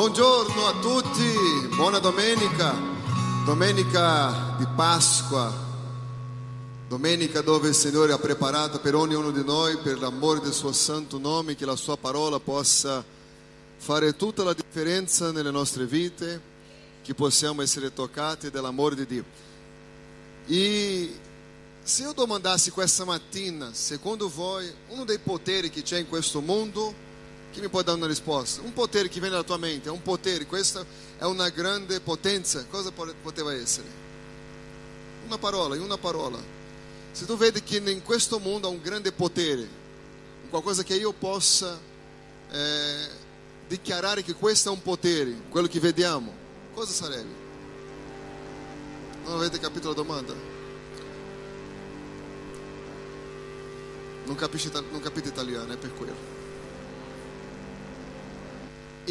Buongiorno a tutti, buona domenica, domenica di Pasqua, domenica dove il Signore ha preparato per ognuno di noi, per l'amore del suo santo nome, che la sua parola possa fare tutta la differenza nelle nostre vite, che possiamo essere toccati dall'amore di Dio. E se eu domandassi questa mattina, secondo voi, uno dei poteri che c'è in questo mondo, chi mi può dare una risposta? Un potere che viene dalla tua mente, è un potere, questa è una grande potenza. Cosa poteva essere? Una parola, in una parola. Se tu vedi che in questo mondo ha un grande potere, qualcosa che io possa eh, dichiarare che questo è un potere, quello che vediamo, cosa sarebbe? Non avete capito la domanda? Non, capisci, non capite italiano, è per quello.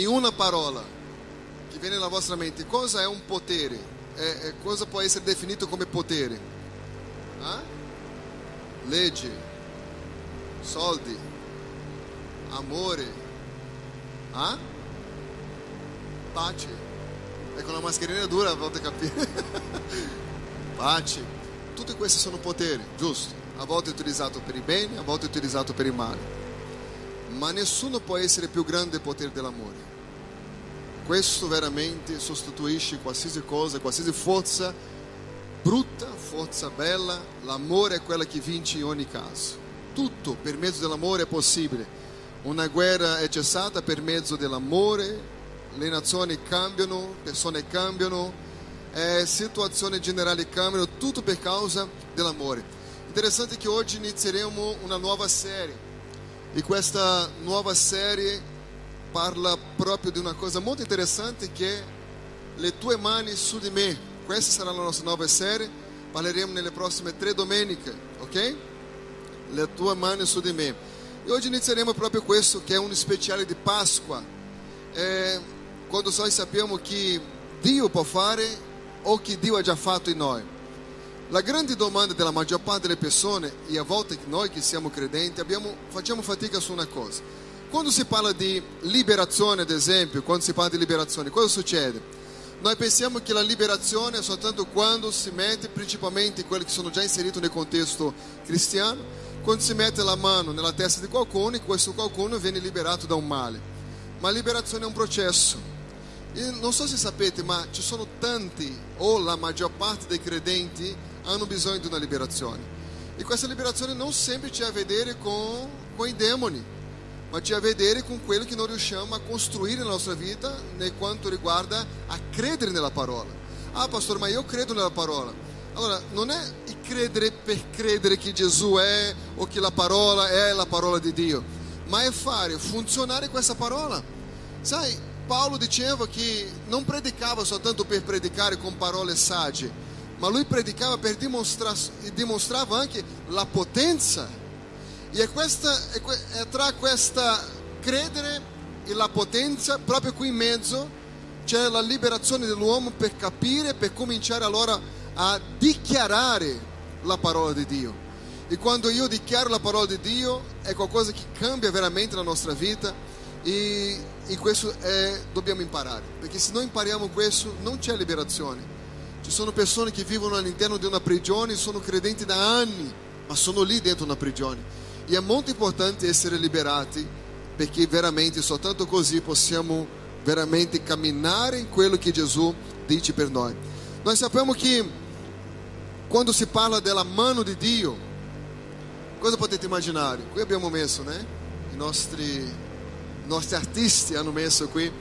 In una parola che viene nella vostra mente, cosa è un potere? É, é, cosa può essere definito come potere? Ah? Legge, soldi, amore, ah? pace. É com a mascherina dura a volta capire. pace. Tutti questi sono poteri, giusto? A volte è utilizzato per il bene, a volte è utilizzato per il male. Ma nessuno può essere più grande potere dell'amore. Questo veramente sostituisce qualsiasi cosa, qualsiasi forza brutta, forza bella. L'amore è quella che vince in ogni caso. Tutto per mezzo dell'amore è possibile. Una guerra è cessata per mezzo dell'amore, le nazioni cambiano, persone cambiano, eh, situazioni generali cambiano, tutto per causa dell'amore. Interessante che oggi inizieremo una nuova serie e questa nuova serie parla proprio di una cosa molto interessante che è Le tue mani su di me. Questa sarà la nostra nuova serie. Parleremo nelle prossime tre domeniche, ok? Le tue mani su di me. E oggi inizieremo proprio questo che è un speciale di Pasqua. É, quando nós sappiamo che Dio può fare o che Dio ha già fatto in noi. La grande domanda della maggior parte delle persone, e a volte noi che siamo credenti, abbiamo, facciamo fatica su una cosa quando si parla di liberazione, ad esempio, quando si parla di liberazione, cosa succede? Noi pensiamo che la liberazione è soltanto quando si mette, principalmente quelli che sono già inseriti nel contesto cristiano, quando si mette la mano nella testa di qualcuno e questo qualcuno viene liberato da un male. Ma liberazione è un processo. E non so se sapete, ma ci sono tanti, o la maggior parte dei credenti, hanno bisogno di una liberazione. E questa liberazione non sempre c'è a vedere con, con i demoni ma tinha a vedere con quello che noi riusciamo a costruire nella nostra vita per quanto riguarda a credere nella parola. Ah, pastor, ma io credo nella parola. Allora, non è credere per credere che Gesù è o che la parola è la parola di Dio, ma è fare funzionare questa parola. Sai, Paolo diceva che non predicava soltanto per predicare con parole sagge, ma lui predicava per dimostrare, dimostrava anche la potenza e questa, è tra questa credere e la potenza, proprio qui in mezzo, c'è la liberazione dell'uomo per capire, per cominciare allora a dichiarare la parola di Dio. E quando io dichiaro la parola di Dio è qualcosa che cambia veramente la nostra vita e, e questo è, dobbiamo imparare, perché se non impariamo questo non c'è liberazione. Ci sono persone che vivono all'interno di una prigione, sono credenti da anni, ma sono lì dentro una prigione. E è molto importante essere liberati, perché veramente soltanto così possiamo veramente camminare in quello che Gesù dice per noi. Nós sappiamo che quando si parla della mano di Dio, cosa potete immaginare? Qui abbiamo messo, né? I nostri, nostri artisti hanno messo qui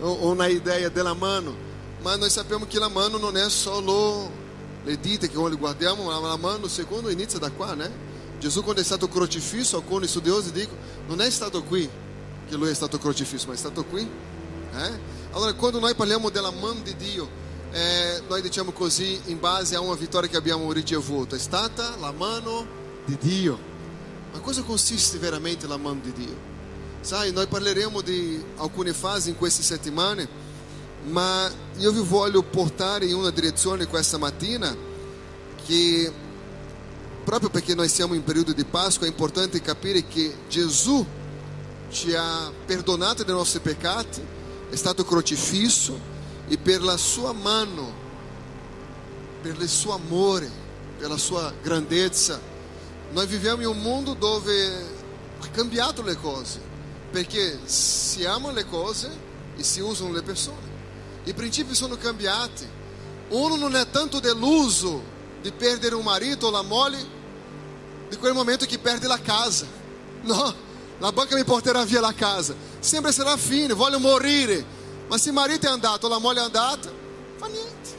una idea della mano, ma noi sappiamo che la mano non è solo le dita che noi guardiamo, ma la mano secondo inizia da qua, né? Gesù quando è stato crocifisso, alcuni studiosi dicono, non è stato qui che lui è stato crocifisso, ma è stato qui. Eh? Allora quando noi parliamo della mano di Dio, eh, noi diciamo così in base a una vittoria che abbiamo ricevuto, è stata la mano di Dio. Ma cosa consiste veramente la mano di Dio? Sai, noi parleremo di alcune fasi in queste settimane, ma io vi voglio portare in una direzione questa mattina che proprio perché noi siamo in periodo di Pasqua, è importante capire che Gesù ci ha perdonato dei nostri peccati è stato crocifisso e per la sua mano, per il suo amore, per la sua grandezza, noi viviamo in un mondo dove ha cambiato le cose, perché si amano le cose e si usano le persone. I principi sono cambiati. Uno non è tanto deluso di perdere un marito o la moglie di quel momento che perde la casa. No, la banca mi porterà via la casa. Sempre sarà fine, voglio morire. Ma se il marito è andato o la moglie è andata, fa niente.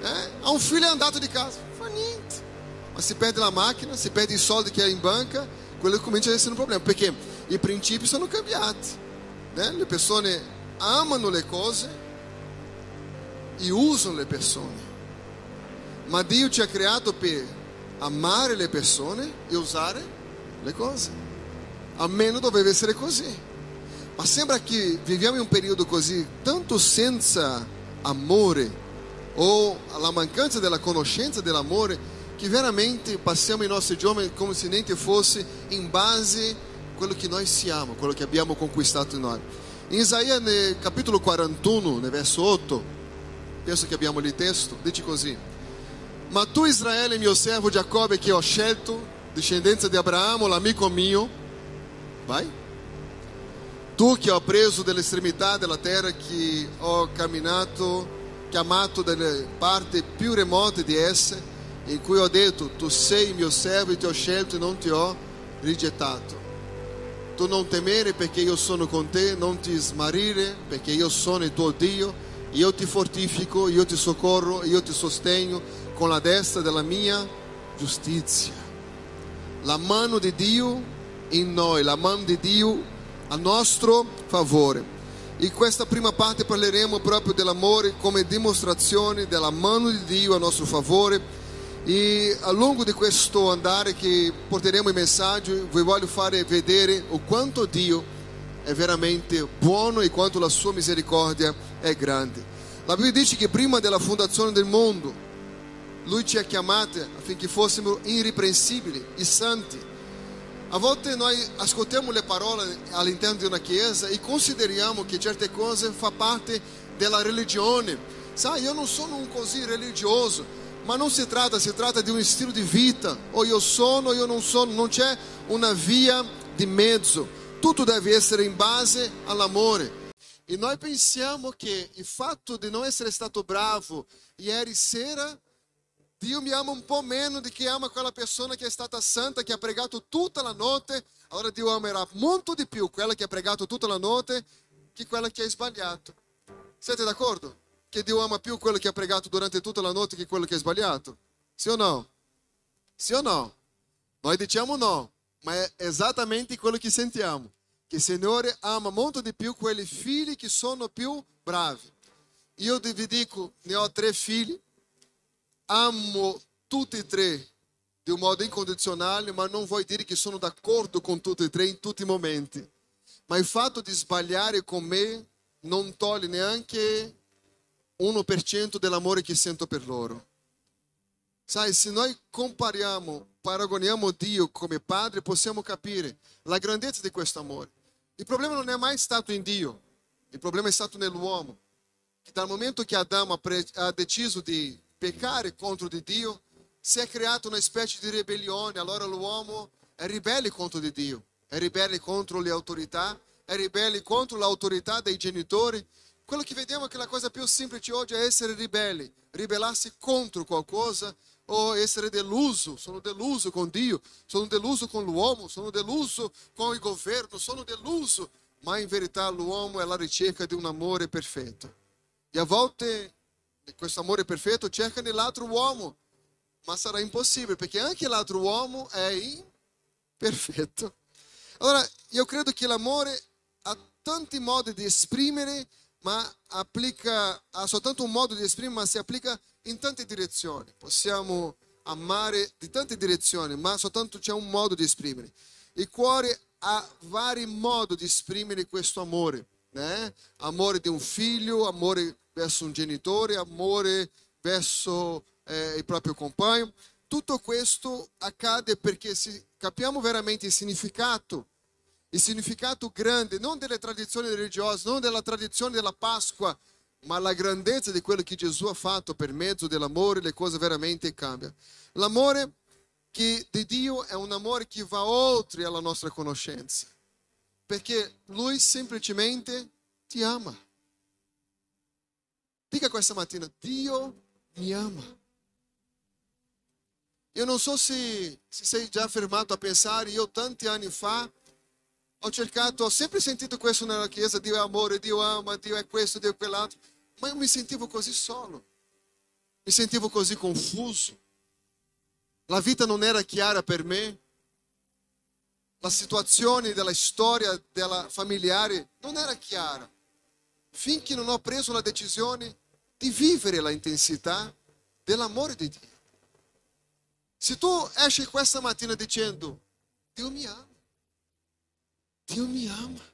Eh? Ha un figlio è andato di casa, fa niente. Ma se perde la macchina, se perde i soldi che è in banca, quello comincia a essere un problema. Perché i principi sono cambiati. Né? Le persone amano le cose e usano le persone. Ma Dio ci ha creato per amare le persone e usare le cose. Almeno doveva essere così. Ma sembra che viviamo in un periodo così, tanto senza amore o la mancanza della conoscenza dell'amore, che veramente passiamo i nostri giorni come se niente fosse in base a quello che noi siamo, quello che abbiamo conquistato in noi. In Isaia, nel capitolo 41, nel verso 8, penso che abbiamo lì il testo, dice così. Ma tu Israele, mio servo Giacobbe, che ho scelto, discendenza di Abramo, l'amico mio, vai? Tu che ho preso dall'estremità della terra, che ho camminato, chiamato dalle parti più remote di esse, in cui ho detto, tu sei mio servo e ti ho scelto e non ti ho rigettato. Tu non temere perché io sono con te, non ti smarrire perché io sono il tuo Dio, io ti fortifico, io ti soccorro, io ti sostegno con la destra della mia giustizia. La mano di Dio in noi, la mano di Dio a nostro favore. In questa prima parte parleremo proprio dell'amore come dimostrazione della mano di Dio a nostro favore e ao longo di questo andare che porteremo il messaggio vi voglio fare vedere o quanto Dio è veramente buono e quanto la sua misericordia è grande. La Bibbia dice che prima della fondazione del mondo Lui ci ha chiamati affinché fossimo irrepreensibili e santi. A volte noi ascoltiamo le parole all'interno di una chiesa e consideriamo che certe cose fa parte della religione. Sai, io non sono un così religioso, ma non si tratta, si tratta di un stile di vita. O io sono o io non sono, non c'è una via di mezzo. Tutto deve essere in base all'amore. E noi pensiamo che il fatto di non essere stato bravo ieri sera Dio mi ama un po' meno di che ama quella persona che è stata santa, che ha pregato tutta la notte. Allora Dio amerà molto di più quella che ha pregato tutta la notte che quella che ha sbagliato. Siete d'accordo? Che Dio ama più quello che ha pregato durante tutta la notte che quello che ha sbagliato? Sì o no? Sì o no? Noi diciamo no, ma è esattamente quello che sentiamo. Che il Signore ama molto di più quelli figli che sono più bravi. Io vi dico, ne ho tre figli amo tutti e tre di un modo incondizionale, ma non vuol dire che sono d'accordo con tutti e tre in tutti i momenti. Ma il fatto di sbagliare con me non toglie neanche 1% dell'amore che sento per loro. Sai, se noi compariamo, paragoniamo Dio come padre, possiamo capire la grandezza di questo amore. Il problema non è mai stato in Dio, il problema è stato nell'uomo. Dal momento che Adamo ha deciso di peccare contro di Dio, si è creata una specie di ribellione, allora l'uomo è ribelle contro di Dio, è ribelle contro le autorità, è ribelle contro l'autorità dei genitori. Quello che vediamo è che la cosa più semplice oggi è essere ribelli, ribellarsi contro qualcosa o essere deluso, sono deluso con Dio, sono deluso con l'uomo, sono deluso con il governo, sono deluso, ma in verità l'uomo è alla ricerca di un amore perfetto. E a volte questo amore perfetto cerca nell'altro uomo, ma sarà impossibile perché anche l'altro uomo è imperfetto. Allora, io credo che l'amore ha tanti modi di esprimere, ma applica, ha soltanto un modo di esprimere, ma si applica in tante direzioni. Possiamo amare di tante direzioni, ma soltanto c'è un modo di esprimere. Il cuore ha vari modi di esprimere questo amore. Né? Amore di un figlio, amore verso un genitore, amore verso eh, il proprio compagno. Tutto questo accade perché se capiamo veramente il significato il significato grande non delle tradizioni religiose, non della tradizione della Pasqua, ma la grandezza di quello che Gesù ha fatto per mezzo dell'amore, le cose veramente cambiano. L'amore che di Dio è un amore che va oltre alla nostra conoscenza, perché Lui semplicemente ti ama. Dica questa mattina, Dio mi ama. Io non so se, se sei già fermato a pensare, io tanti anni fa ho cercato, ho sempre sentito questo nella chiesa, Dio è amore, Dio ama, Dio è questo, Dio è quell'altro, ma io mi sentivo così solo, mi sentivo così confuso. La vita non era chiara per me, la situazione della storia della familiare non era chiara, finché non ho preso la decisione di vivere la intensità dell'amore di Dio. Se tu esci questa mattina dicendo, Dio mi ama, Dio mi ama.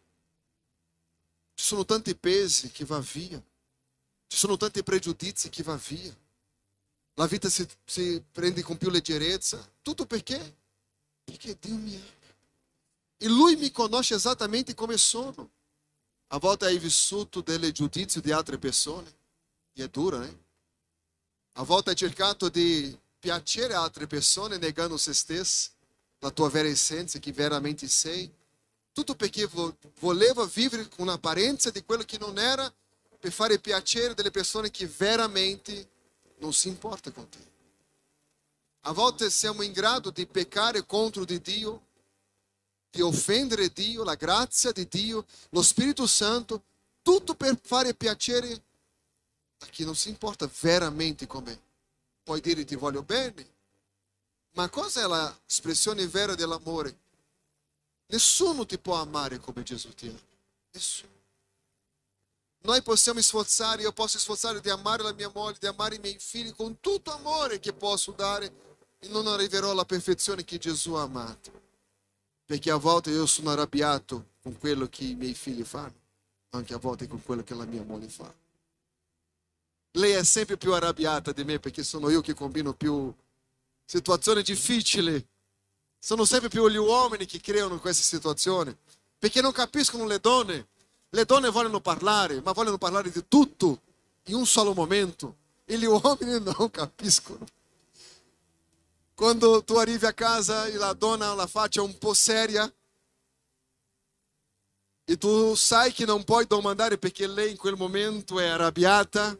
Ci sono tanti pesi che va via. Ci sono tanti pregiudizi che va via. La vita si, si prende con più leggerezza. Tutto perché? Perché Dio mi ama. E Lui mi conosce esattamente come sono. A volte hai vissuto delle giudizi di altre persone. E è dura, né? A volte hai cercato di piacere a altre persone negando se stesso, la tua vera essenza, che veramente sei. Tutto perché voleva vivere con un'apparenza di quello che non era per fare piacere delle persone che veramente non si importa con te. A volte siamo in grado di peccare contro di Dio, di offendere Dio, la grazia di Dio, lo Spirito Santo, tutto per fare piacere a chi non si importa veramente con me. Puoi dire ti voglio bene, ma cosa è l'espressione vera dell'amore? Nessuno ti può amare come Gesù ti ama. Nessuno. Noi possiamo sforzare, io posso sforzare di amare la mia moglie, di amare i miei figli con tutto amore che posso dare e non arriverò alla perfezione che Gesù ha amato. Perché a volte io sono arrabbiato con quello che i miei figli fanno, anche a volte con quello che la mia moglie fa. Lei è sempre più arrabbiata di me perché sono io che combino più situazioni difficili sono sempre più gli uomini che creano queste situazioni, perché non capiscono le donne. Le donne vogliono parlare, ma vogliono parlare di tutto in un solo momento. E gli uomini non capiscono. Quando tu arrivi a casa e la donna ha la faccia un po' seria, e tu sai che non puoi domandare perché lei in quel momento è arrabbiata,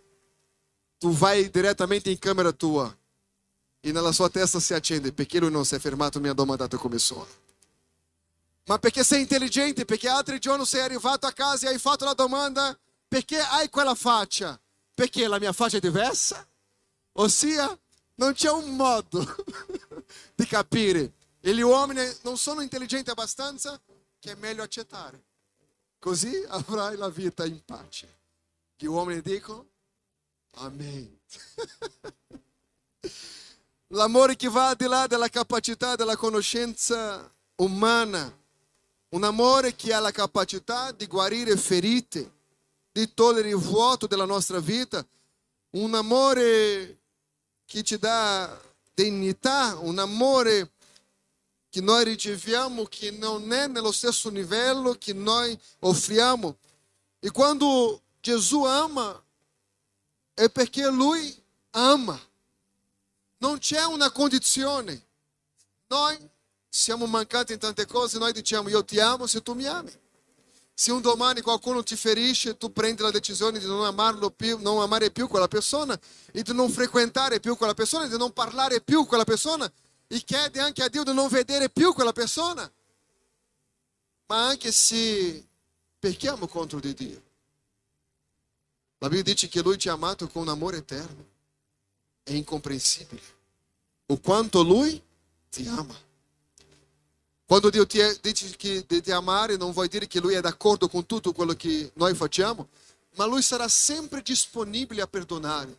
tu vai direttamente in camera tua e nella sua testa si accende perché lui non si è fermato mi ha domandato come sono. Ma perché sei intelligente, perché altri giorni sei arrivato a casa e hai fatto la domanda perché hai quella faccia? Perché la mia faccia è diversa? Ossia, non c'è un modo di capire. E gli uomini non sono intelligenti abbastanza che è meglio accettare. Così avrai la vita in pace. Gli uomini dicono, Amen. L'amore che va al di là della capacità della conoscenza umana. Un amore che ha la capacità di guarire ferite, di togliere il vuoto della nostra vita. Un amore che ci dà dignità, un amore che noi riceviamo che non è nello stesso livello che noi offriamo. E quando Gesù ama, è perché Lui ama. Non c'è una condizione. Noi siamo mancati in tante cose, noi diciamo io ti amo se tu mi ami. Se un domani qualcuno ti ferisce, tu prendi la decisione di non amarlo più, non amare più quella persona e di non frequentare più quella persona, di non parlare più con quella persona e chiedi anche a Dio di non vedere più quella persona. Ma anche se pecchiamo contro di Dio. La Bibbia dice che Lui ti ha amato con un amore eterno. È incomprensibile o quanto Lui ti ama. Quando Dio ti dice che di ti amare, non vuol dire che Lui è d'accordo con tutto quello che noi facciamo, ma Lui sarà sempre disponibile a perdonare.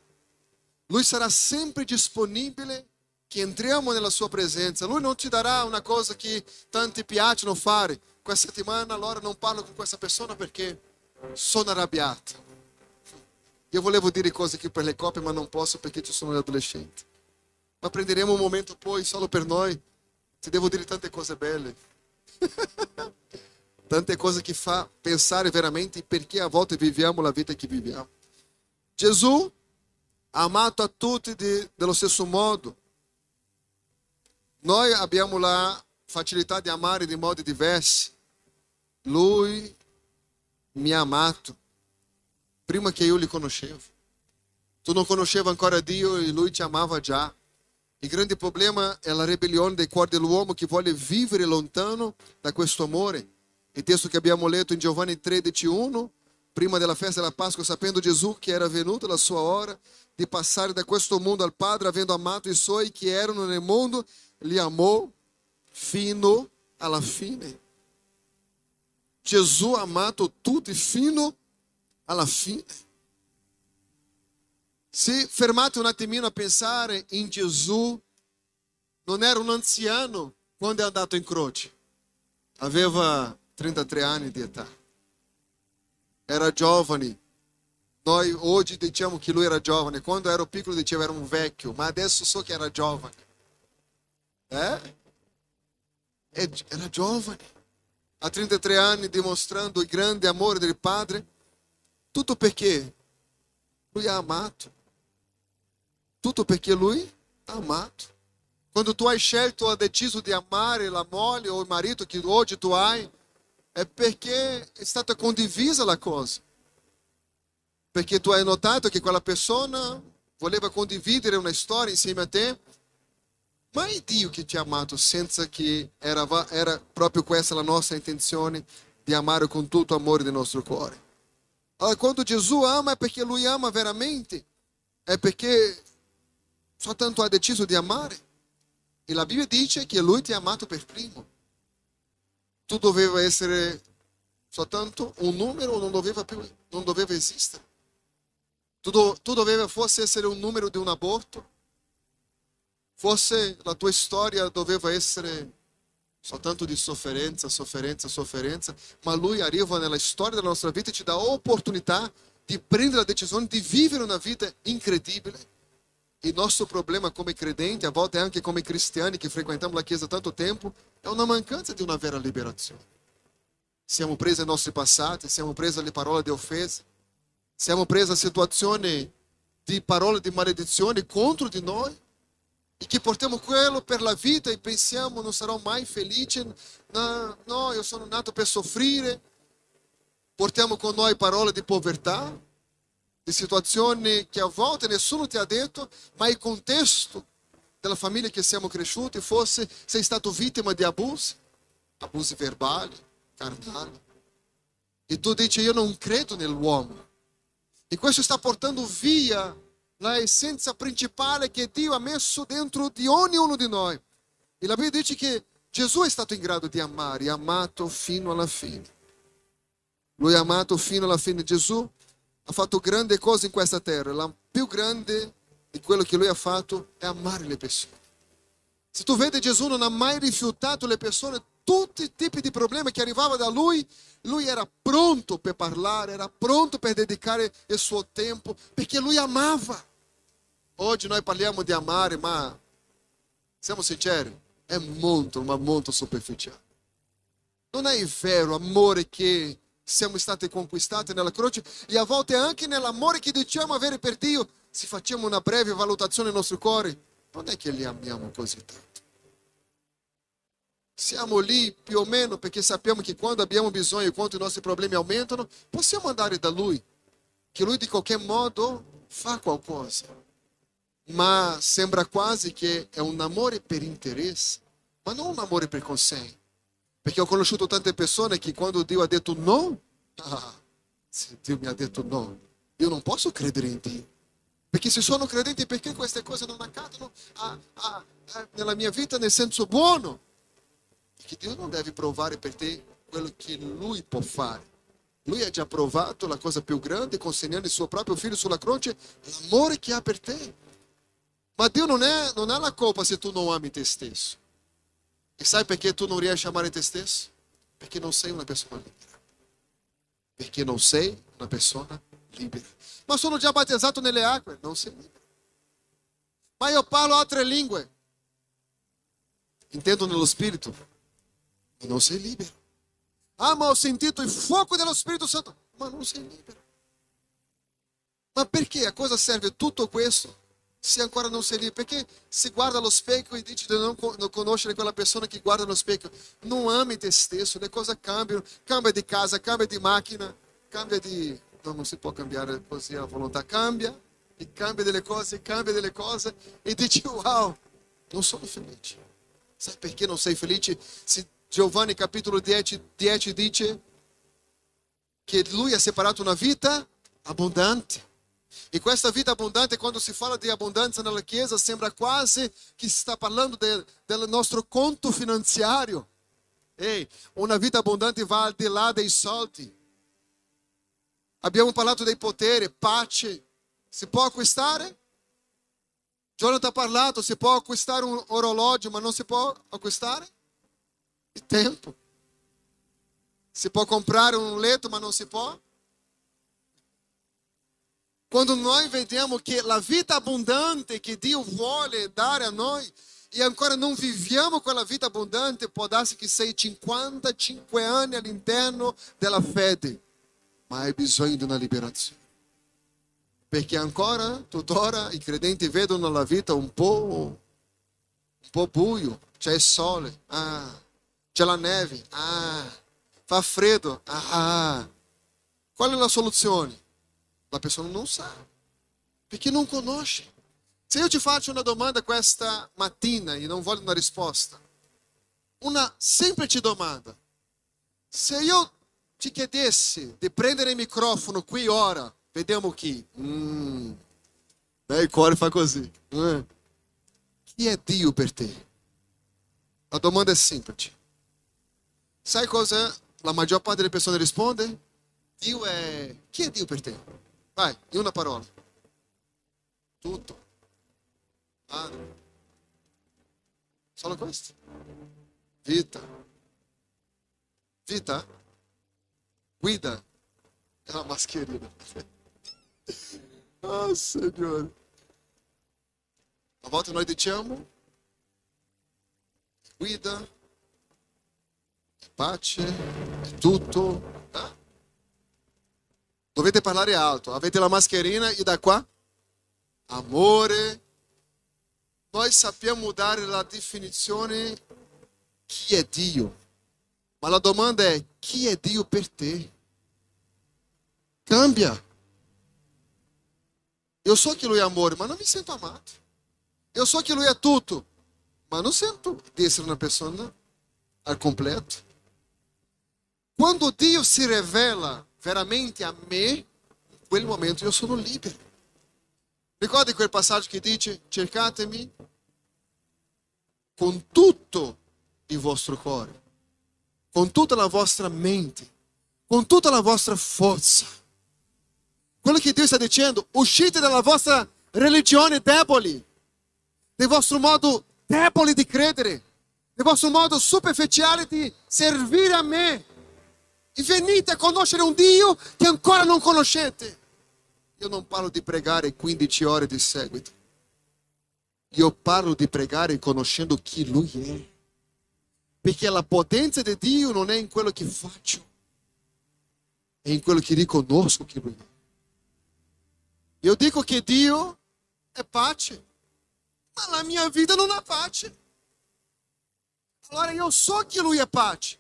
Lui sarà sempre disponibile che entriamo nella sua presenza. Lui non ti darà una cosa che tanti piacciono fare. Questa settimana allora non parlo con questa persona perché sono arrabbiato. Io volevo dire cose qui per le coppie, ma non posso perché ci sono gli adolescenti. Ma prenderemo un momento poi solo per noi. Ti devo dire tante cose belle. Tante cose che fa pensare veramente perché a volte viviamo la vita che viviamo. Gesù ha amato a tutti di, dello stesso modo. Noi abbiamo la facilità di amare di modi diversi. Lui mi ha amato prima che io li conoscevo. Tu non conoscevi ancora Dio e lui ti amava già. Il grande problema è la ribellione del cuore dell'uomo che vuole vivere lontano da questo amore. Il testo che abbiamo letto in Giovanni 13, 1, prima della festa della Pasqua, sapendo Gesù che era venuta la sua ora di passare da questo mondo al Padre, avendo amato i suoi che erano nel mondo, li amò fino alla fine. Gesù amato tutti fino alla fine. Se fermate un attimino a pensare in Gesù, non era un anziano quando è andato in croce. Aveva 33 anni di età. Era giovane. Noi oggi diciamo che lui era giovane. Quando ero piccolo dicevo era un vecchio, ma adesso so che era giovane. Eh? Era giovane. A 33 anni dimostrando il grande amore del Padre. Tutto perché lui ha amato. Tutto perché lui ha amato. Quando tu hai scelto, ha deciso di amare la moglie o il marito che oggi tu hai, è perché è stata condivisa la cosa. Perché tu hai notato che quella persona voleva condividere una storia insieme a te, ma è Dio che ti ha amato senza che era, era proprio questa la nostra intenzione di amare con tutto amore del nostro cuore. Allora, quando Gesù ama è perché Lui ama veramente, è perché soltanto ha deciso di amare. E la Bibbia dice che Lui ti ha amato per primo. Tu doveva essere soltanto un numero non doveva, più, non doveva esistere. Tu, do, tu doveva forse essere un numero di un aborto. Forse la tua storia doveva essere soltanto di sofferenza, sofferenza, sofferenza, ma lui arriva nella storia della nostra vita e ci dà opportunità di prendere la decisione di vivere una vita incredibile. Il nostro problema come credenti, a volte anche come cristiani che frequentiamo la Chiesa tanto tempo, è una mancanza di una vera liberazione. Siamo presi ai nostri passati, siamo presi alle parole di offesa, siamo presi a situazioni di parole di maledizione contro di noi e che portiamo quello per la vita e pensiamo non sarò mai felice, no, no io sono nato per soffrire. Portiamo con noi parole di povertà, di situazioni che a volte nessuno ti ha detto, ma il contesto della famiglia che siamo cresciuti, forse sei stato vittima di abusi, abusi verbali, carnali. E tu dici io non credo nell'uomo. E questo sta portando via la essenza principale che Dio ha messo dentro di ognuno di noi. E la Bibbia dice che Gesù è stato in grado di amare, amato fino alla fine. Lui ha amato fino alla fine. Gesù ha fatto grandi cose in questa terra. La più grande di quello che lui ha fatto è amare le persone. Se tu vedi Gesù non ha mai rifiutato le persone, tutti i tipi di problemi che arrivavano da lui, lui era pronto per parlare, era pronto per dedicare il suo tempo, perché lui amava. Oggi noi parliamo di amare, ma siamo sinceri, è molto, ma molto superficiale. Non è vero amore che siamo stati conquistati nella croce e a volte anche nell'amore che diciamo avere per Dio, se facciamo una breve valutazione del nostro cuore, non è che li amiamo così tanto. Siamo lì più o meno perché sappiamo che quando abbiamo bisogno quando i nostri problemi aumentano, possiamo andare da Lui, che Lui di qualche modo fa qualcosa ma sembra quasi che è un amore per interesse, ma non un amore per consegno. Perché ho conosciuto tante persone che quando Dio ha detto no, ah, se Dio mi ha detto no, io non posso credere in Dio. Perché se sono credente, perché queste cose non accadono a, a, a, nella mia vita nel senso buono? Perché Dio non deve provare per te quello che Lui può fare. Lui ha già provato la cosa più grande, consegnando il suo proprio figlio sulla croce, l'amore che ha per te. Ma Dio non, è, non ha la colpa se tu non ami te stesso. E sai perché tu non riesci a amare te? Perché non sei una persona libera. Perché non sei una persona libera. Ma sono già battezzato nelle acque, non sei libero. Ma io parlo altre lingue. Intendo nello spirito, ma non sei libero. Ah, ma ho sentito il fuoco dello Spirito Santo. Ma non sei libero. Ma perché? A cosa serve tutto questo se ancora non sei? Perché se guarda allo specchio e dici di non, conoscere quella persona guarda allo specchio, non ami te stesso, le cose cambiano, cambia di casa, cambia di macchina, cambia di... No, non si può cambiare così a volontà, cambia, e cambia delle cose, cambia delle cose, e dici wow, non sono felice. Sai perché non sei felice? Se Giovanni capitolo 10, 10 dice che lui ha separato una vita abbondante. E questa vita abbondante, quando si fala di abbondanza nella Chiesa, sembra quasi che si sta parlando de, del nostro conto finanziario. Ehi, una vita abbondante va al di là dei soldi. Abbiamo parlato dei poteri, pace. Si può acquistare? Jonathan ha parlato, si può acquistare un orologio, ma non si può acquistare il tempo. Si può comprare un letto, ma non si può quando nós vediamo che la vita abbondante che Dio vuole dare a noi e ancora non viviamo quella vita abbondante, può darsi che sei 55 anni all'interno della fede, ma hai bisogno di una liberazione. Perché ancora, tuttora, i credenti vedono la vita un po', un po' buio, c'è il sole, ah, c'è la neve, ah, fa freddo, ah. Qual è la soluzione? La pessoa não sabe, porque não conosce. Se eu te faccio uma domanda questa mattina e não voglio una risposta, uma semplice domanda. Se eu te chiedessi di prendere il microfono qui ora, vediamo chi. Mm. Il cuore fa così. Mm. Chi è Dio per te? A domanda semplice. Sai cosa la maggior parte delle persone risponde? Dio è... Chi è Dio per te? Vai, in una parola. Tutto. Ah. Solo questo. Vita. Vita. Guida. É uma mascherina. Ah, Senhor. A volta nós diciamo. Guida. Pace. Tutto. Tá? Dovete parlare alto. Avete la mascherina e da qua? Amore. Noi sappiamo dare la definizione chi è Dio. Ma la domanda è chi è Dio per te? Cambia. Eu so che lui è amore, ma non mi sento amato. Eu so che lui è tutto, ma non sento di essere una persona al completo. Quando Dio si rivela veramente a me, in quel momento io sono libero. Ricordi quel passaggio che dice cercatemi con tutto il vostro cuore, con tutta la vostra mente, con tutta la vostra forza. Quello che Dio sta dicendo, uscite dalla vostra religione debole, del vostro modo debole di credere, del vostro modo superficiale di servire a me. E venite a conoscere un Dio che ancora non conoscete. Io non parlo di pregare 15 ore di seguito. Io parlo di pregare conoscendo chi Lui è. Perché la potenza di Dio non è in quello che faccio, è in quello che riconosco che Lui è. Io dico che Dio è pace, ma la mia vita non ha pace. Allora io so che Lui è pace.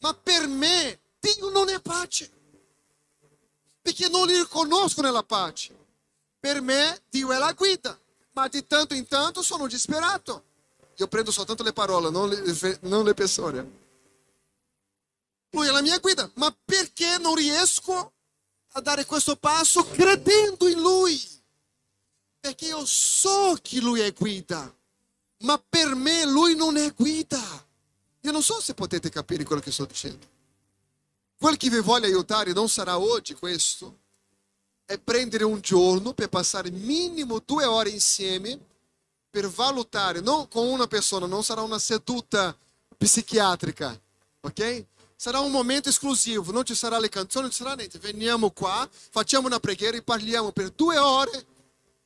Ma per me Dio non è pace. Perché non li riconosco nella pace. Per me Dio è la guida. Ma di tanto in tanto sono disperato. Io prendo soltanto le parole, non le, non le persone. Lui è la mia guida. Ma perché non riesco a dare questo passo credendo in Lui? Perché io so che Lui è guida. Ma per me Lui non è guida. Io non so se potete capire quello che sto dicendo. Quello che vi voglio aiutare non sarà oggi questo, è prendere un giorno per passare minimo due ore insieme per valutare, non con una persona, non sarà una seduta psichiatrica, ok? Sarà un momento esclusivo, non ci sarà le canzoni, non ci sarà niente. Veniamo qua, facciamo una preghiera e parliamo per due ore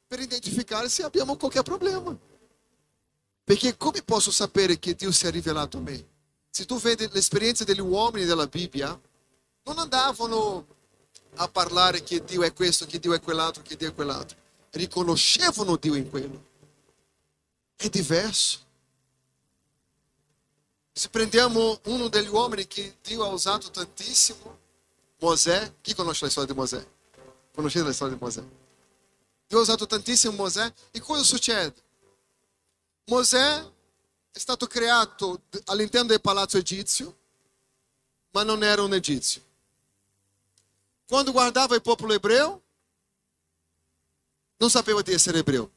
per identificare se abbiamo qualche problema. Perché come posso sapere che Dio si è rivelato a me? se tu vedi l'esperienza degli uomini della Bibbia, non andavano a parlare che Dio è questo, che Dio è quell'altro, che Dio è quell'altro. Riconoscevano Dio in quello. È diverso. Se prendiamo uno degli uomini che Dio ha usato tantissimo, Mosè, chi conosce la storia di Mosè? Conoscete la storia di Mosè? Dio ha usato tantissimo Mosè e cosa succede? Mosè è stato creato all'interno del palazzo egizio, ma non era un egizio. Quando guardava il popolo ebreo, non sapeva di essere ebreo.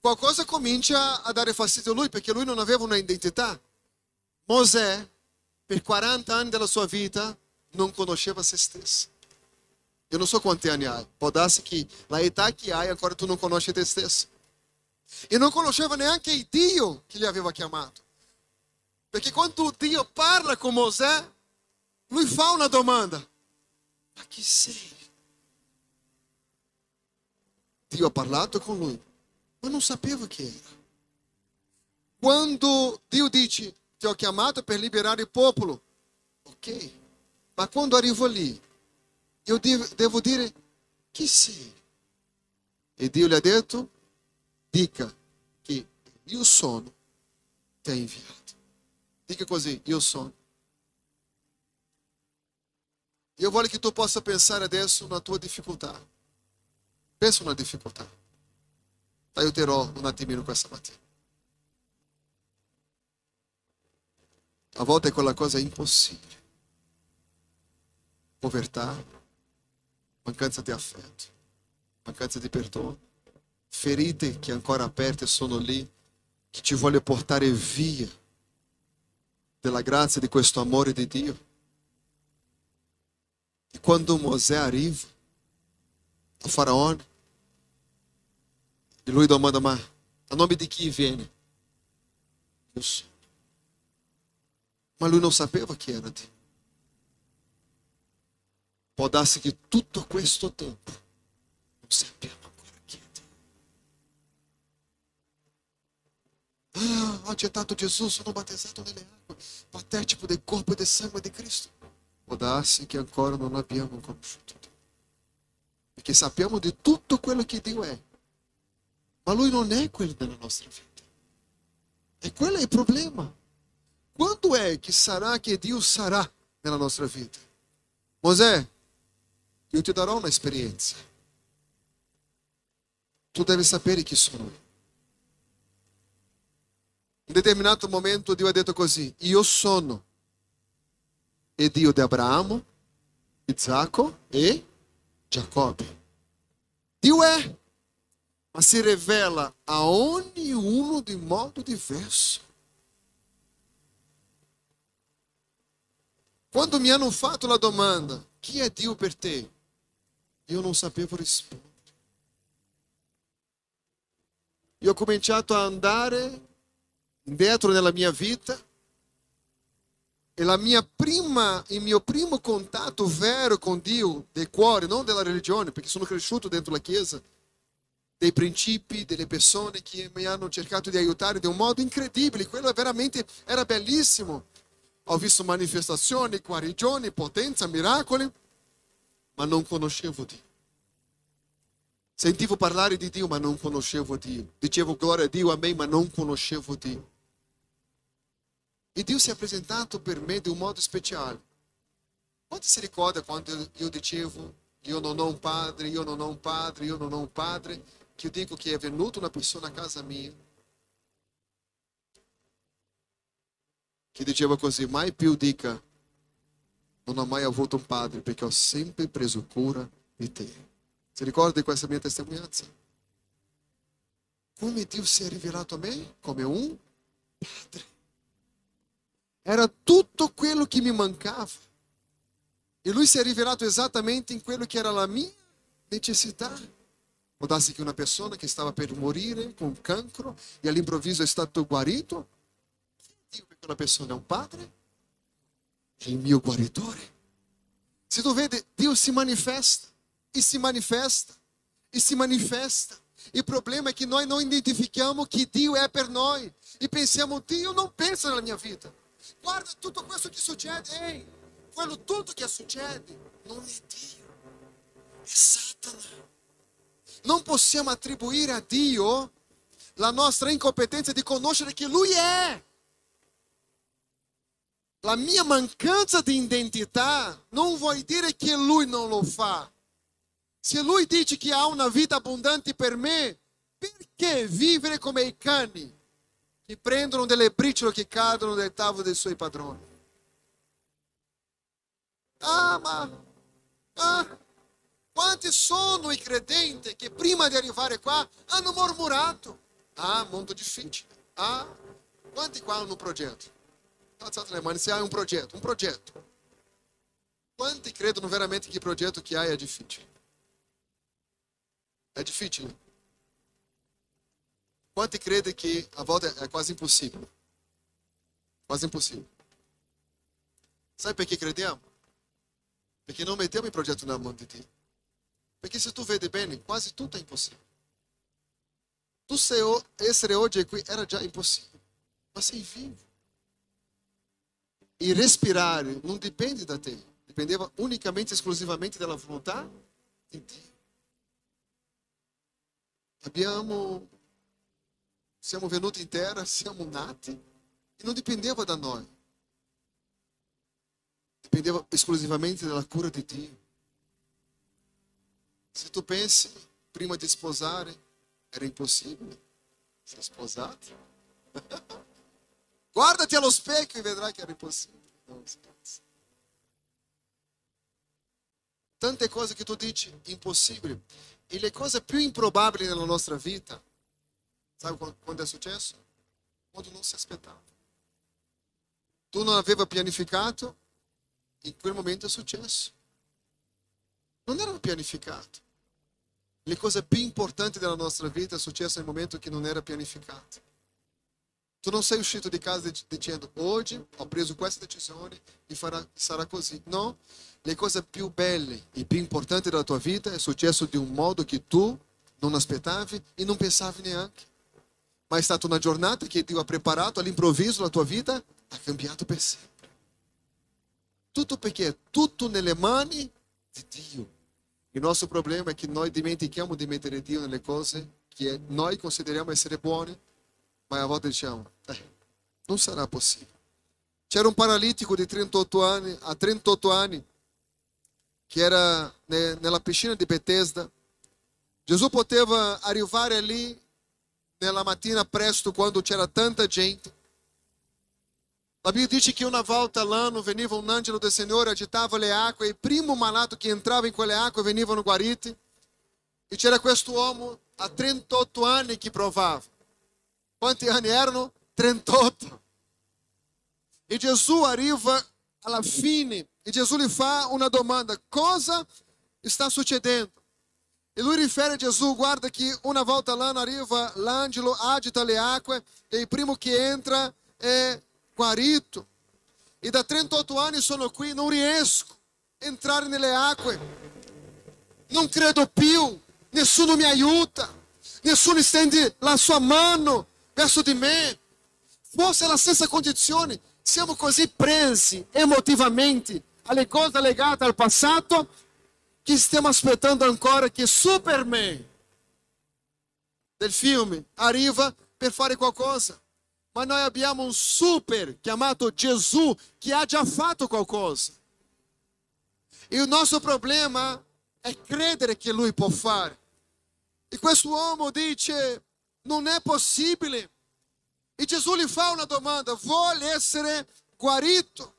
Qualcosa comincia a dare fastidio a lui perché lui non aveva una identità. Mosè, per 40 anni della sua vita, non conosceva se stesso. Eu não sou quanti anni hai. Può darsi che la età che hai ancora tu non conosci te stesso. E non conosceva neanche il Dio che gli aveva chiamato. Perché quando Dio parla con Mosè, lui fa una domanda. Ma chi sei? Dio ha parlato con lui, ma non sapeva chi era. Quando Dio dice, ti ho chiamato per liberare il popolo, ok, ma quando arrivo lì, io devo dire, chi sei? E Dio gli ha detto, dica che io sono, ti ha inviato. Dica così, io sono. Io voglio che tu possa pensare adesso na tua difficoltà. Pensa na difficoltà. T'aiuterò un attimino questa mattina. A volte è quella cosa impossibile. Povertà, mancanza di affetto, mancanza di perdono, ferite che ancora aperte sono lì, che ci vuole portare via della grazia di questo amore di Dio. E quando Mosè arriva a Faraone, e lui domanda, ma a nome di chi viene? Eu sou. Mas lui non sapeva chi era Dio. Può darsi che tutto questo tempo non sappiamo ancora chi è Ah, ho accettato Gesù, sono battezzato nelle acque, partecipo del corpo e del sangue di Cristo. Può darsi che ancora non abbiamo conosciuto Dio. Perché sappiamo di tutto quello che Dio è. Ma Lui non è quello della nostra vita. E quello è il problema. Quando è che sarà che Dio sarà nella nostra vita? Mosè, io ti darò un'esperienza. Tu devi sapere chi sono io. In determinato momento Dio ha detto così, io sono il Dio di Abramo, Isacco e Giacobbe. Dio è, ma si rivela a ognuno di modo diverso. Quando mi hanno fatto la domanda, chi è Dio per te? Io non sapevo rispondere. Io ho cominciato a andare nella mia vita e la mia prima, il mio primo contatto vero con Dio, del cuore, non della religione, perché sono cresciuto dentro la Chiesa, dei principi, delle persone che mi hanno cercato di aiutare di un modo incredibile. Quello veramente era bellissimo. Ho visto manifestazioni, guarigioni, potenza, miracoli ma non conoscevo Dio. Sentivo parlare di Dio, ma non conoscevo Dio. Dicevo gloria a Dio, a me, ma non conoscevo Dio. E Dio si è presentato per me modo speciale. Quanto si ricorda quando io dicevo, io non ho un padre, io non ho un padre, io non ho un padre, che io dico che è venuta una persona a casa mia, che diceva così, mai più dica, non ho mai avuto un padre perché ho sempre preso cura di te. Si ricorda di questa mia testimonianza? Come Dio si è rivelato a me padre. Era tutto quello che mi mancava. E lui si è rivelato esattamente in quello che era la mia necessità. Può darsi che una persona che stava per morire con cancro e all'improvviso è stato guarito. Dio per quella persona è un padre è il mio guaritore. Se tu vede, Dio si manifesta, e si manifesta, e si manifesta. Il problema è che noi non identifichiamo che Dio è per noi. E pensiamo, Dio non pensa nella mia vita. Guarda tutto questo che succede. Ehi, quello tutto che succede non è Dio, è Satana. Non possiamo attribuire a Dio la nostra incompetenza di conoscere chi Lui è. La mia mancanza di identità non vuol dire che Lui non lo fa. Se Lui dice che ha una vita abbondante per me, perché vivere come i cani che prendono delle briciole che cadono dal tavolo dei suoi padroni? Ah, ma ah, quanti sono i credenti che prima di arrivare qua hanno mormurato? Ah, molto difficile. Ah, quanti qua hanno un progetto? Mani se hai un progetto, un progetto. Quanti credono veramente che il progetto che hai è difficile? È difficile? Quanti credono che a volte è quasi impossibile? Quasi impossibile. Sai perché crediamo? Perché non mettiamo il progetto nella mão di Dio. Perché se tu vedi bene, quasi tutto è impossibile. Tu essere oggi qui era già impossibile, ma sei vivo. E respirare non dipende da te, dipendeva unicamente e esclusivamente dalla volontà di Dio. Abbiamo, siamo venuti in terra, siamo nati e non dipendeva da noi, dipendeva esclusivamente dalla cura di Dio. Se tu pensi, prima di sposare, era impossibile ser sposato. Guardati allo specchio e vedrai che era impossibile. Não, Tante cose che tu dici impossibili. E le cose più improbabili nella nostra vita, sabe quando è successo? Quando non si aspettava. Tu non aveva pianificato, in quel momento è successo. Non era pianificato. Le cose più importanti della nostra vita successo nel momento che non era pianificato. Tu non sei uscito di casa dicendo oggi ho preso questa decisione e farà, sarà così. No, le cose più belle e più importanti della tua vita è successo di un modo che tu non aspettavi e non pensavi neanche. Ma è stata una giornata che Dio ha preparato all'improvviso la tua vita, ha cambiato per sempre. Tutto perché è tutto nelle mani di Dio. Il nostro problema è che noi dimentichiamo di mettere Dio nelle cose che noi consideriamo essere buone, ma a volte diciamo, eh, non sarà possibile. C'era un paralitico di 38 anni, a 38 anni, che era nella piscina di Bethesda. Gesù poteva arrivare lì nella mattina presto, quando c'era tanta gente, La Bíblia diz que uma volta l'anno veniva um angelo do Senhor, agitava-lhe acqua, e primo malato que entrava em quelle acque veniva no guarite. E c'era questo uomo a 38 anni che provava. Quanti anni erano? 38. E Gesù arriva alla fine e Gesù gli fa una domanda: cosa sta succedendo? E lui a Gesù: guarda che una volta l'anno arriva l'angelo, agita le acque, e il primo che entra è guarito. E da 38 anni sono qui, non riesco a entrare nelle acque. Non credo più, nessuno mi aiuta, nessuno stende la sua mano verso di me. Forse la stessa condizione, siamo così presi emotivamente alle cose legate al passato che stiamo aspettando ancora che Superman del filme arriva per fare qualcosa. Ma noi abbiamo un super chiamato Gesù che ha già fatto qualcosa. E il nostro problema è credere che lui può fare. E questo uomo dice: Non è possibile. E Gesù gli fa una domanda: Vuole essere guarito?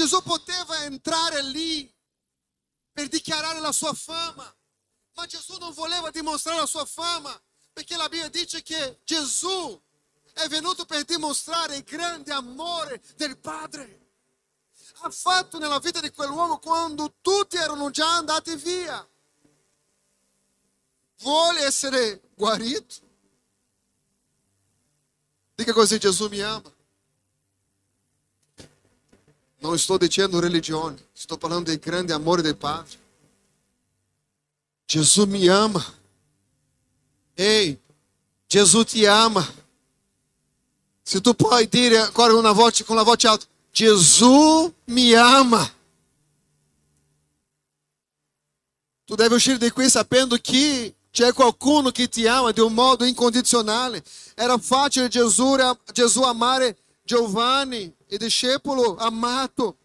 Gesù poteva entrare lì per dichiarare la sua fama, ma Gesù non voleva dimostrare la sua fama perché la Bibbia dice che Gesù è venuto per dimostrare il grande amore del Padre. Ha fatto nella vita di quell'uomo quando tutti erano già andati via. Vuole essere guarito? Dica così, Gesù mi ama. Non sto dicendo religione, sto parlando del grande amore del Padre. Gesù mi ama. Ei, Jesus te ama. Se tu pode dire agora una voce, com a voce alta, Gesù mi ama. Tu deve uscire di qui sapendo che c'è qualcuno che ti ama di un modo incondizionale. Era facile Gesù, Gesù amare Giovanni, il discepolo amato.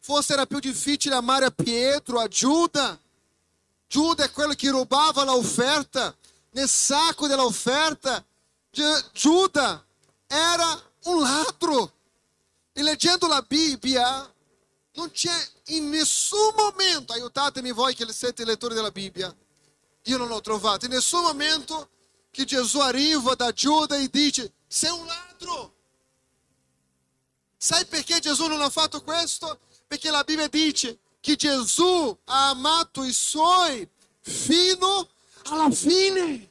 Forse era più difficile amare a Pietro, a Giuda. Giuda è quello che rubava l'offerta nel sacco dell'offerta. Giuda era un ladro. E leggendo la Bibbia, non c'è in nessun momento, aiutatemi voi che siete lettori della Bibbia, io non l'ho trovato, in nessun momento che Gesù arriva da Giuda e dice, sei un ladro. Sai perché Gesù non ha fatto questo? Perché la Bibbia dice che Gesù ha amato i suoi fino alla fine.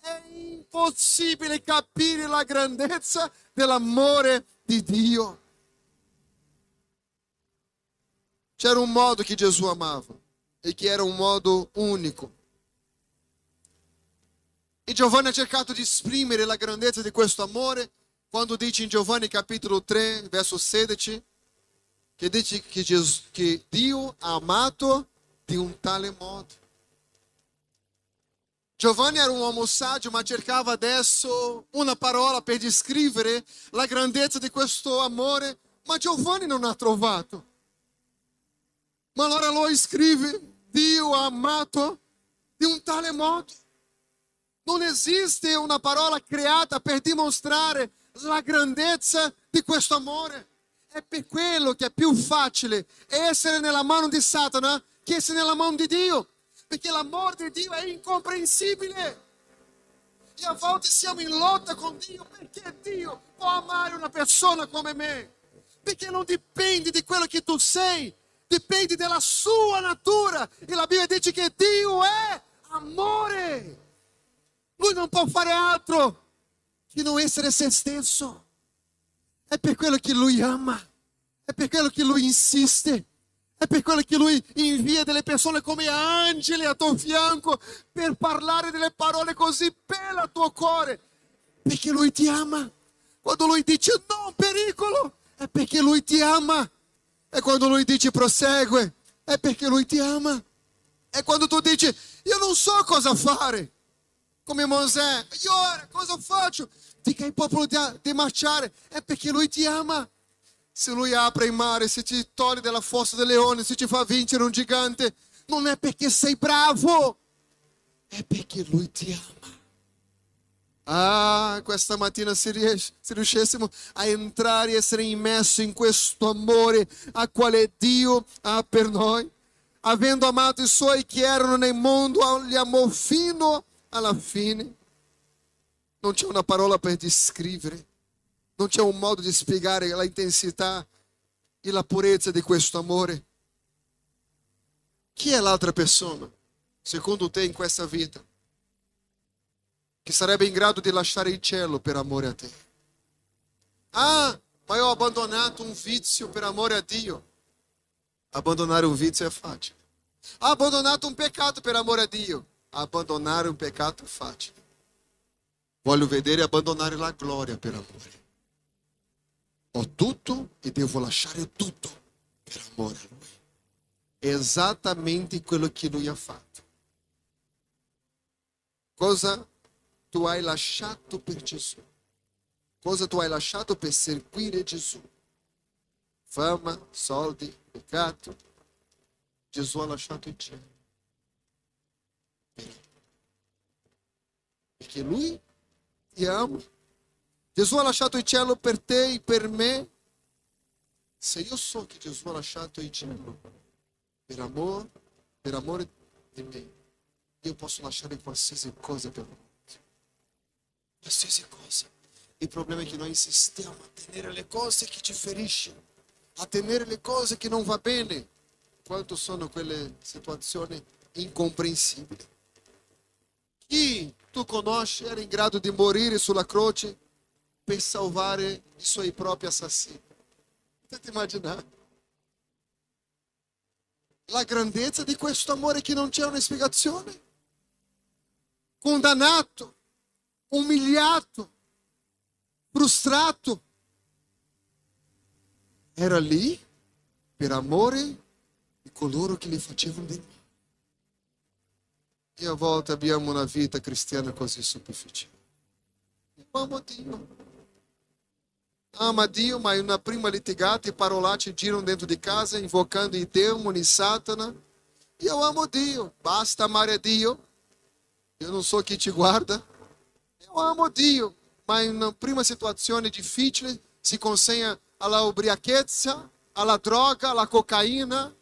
È impossibile capire la grandezza dell'amore di Dio. C'era un modo che Gesù amava e che era un modo unico. E Giovanni ha cercato di esprimere la grandezza di questo amore quando dice in Giovanni capitolo 3, verso 16, che dice che, Gesù, che Dio amato di un tale modo. Giovanni era un uomo saggio, ma cercava adesso una parola per descrivere la grandezza di questo amore, ma Giovanni non ha trovato. Ma allora lo scrive, Dio amato di un tale modo. Non esiste una parola creata per dimostrare la grandezza di questo amore. È per quello che è più facile essere nella mano di Satana che essere nella mano di Dio. Perché l'amore di Dio è incomprensibile. E a volte siamo in lotta con Dio perché Dio può amare una persona come me. Perché non dipende di quello che tu sei, dipende della sua natura. E la Bibbia dice che Dio è amore. Lui non può fare altro che non essere se stesso. È per quello che lui ama, è per quello che lui insiste, è per quello che lui invia delle persone come angeli a tuo fianco per parlare delle parole così belle al tuo cuore, perché lui ti ama. Quando lui dice no, pericolo, è perché lui ti ama. E quando lui dice prosegue, è perché lui ti ama. E quando tu dici io non so cosa fare, come Mosè, e ora cosa faccio? Dica ai popolo di marciare, è perché lui ti ama. Se lui apre il mare, se ti toglie dalla fossa del leone, se ti fa vincere un gigante, non è perché sei bravo, è perché lui ti ama. Ah, questa mattina se, riesce, se riuscissimo a entrare e essere immersi in questo amore a quale Dio ha per noi, avendo amato i suoi che erano nel mondo, li amò fino alla fine. Non c'è una parola per descrivere, non c'è un modo di spiegare la intensità e la purezza di questo amore. Chi è l'altra persona, secondo te, in questa vita, che sarebbe in grado di lasciare il cielo per amore a te? Ah, ma io ho abbandonato un vizio per amore a Dio. Abbandonare un vizio è facile. Ho abbandonato un peccato per amore a Dio. Abbandonare un peccato è facile. Voglio vedere abbandonare la gloria per amore. Ho tutto e devo lasciare tutto per amore a Lui. È esattamente quello che Lui ha fatto. Cosa tu hai lasciato per Gesù? Cosa tu hai lasciato per seguire Gesù? Fama, soldi, peccato. Gesù ha lasciato il cielo. Perché Lui ti ama. Gesù ha lasciato il cielo per te per me. Se io so che Gesù ha lasciato il cielo per amore, per amore di me, io posso lasciare qualsiasi cosa per lui. Qualsiasi cosa. Il problema è che noi insistiamo a tenere le cose che ci feriscono, a tenere le cose che non va bene. Quanto sono quelle situazioni incomprensibili. Chi tu conosci era in grado di morire sulla croce per salvare i suoi propri assassini. Potete immaginare? La grandezza di questo amore che non c'è una spiegazione. Condannato, umiliato, frustrato. Era lì per amore di coloro che li facevano del male. E a volte abbiamo una vita cristiana così. Eu amo Dio. Ama Dio, ma in una prima litigata i parolacci girano dentro di casa invocando i demoni, Satana. Eu amo Dio. Basta amare a Dio. Eu não sou quem te guarda. Eu amo Dio, ma in una prima situazione difficile si consegna alla ubriachezza, alla droga, alla cocaína.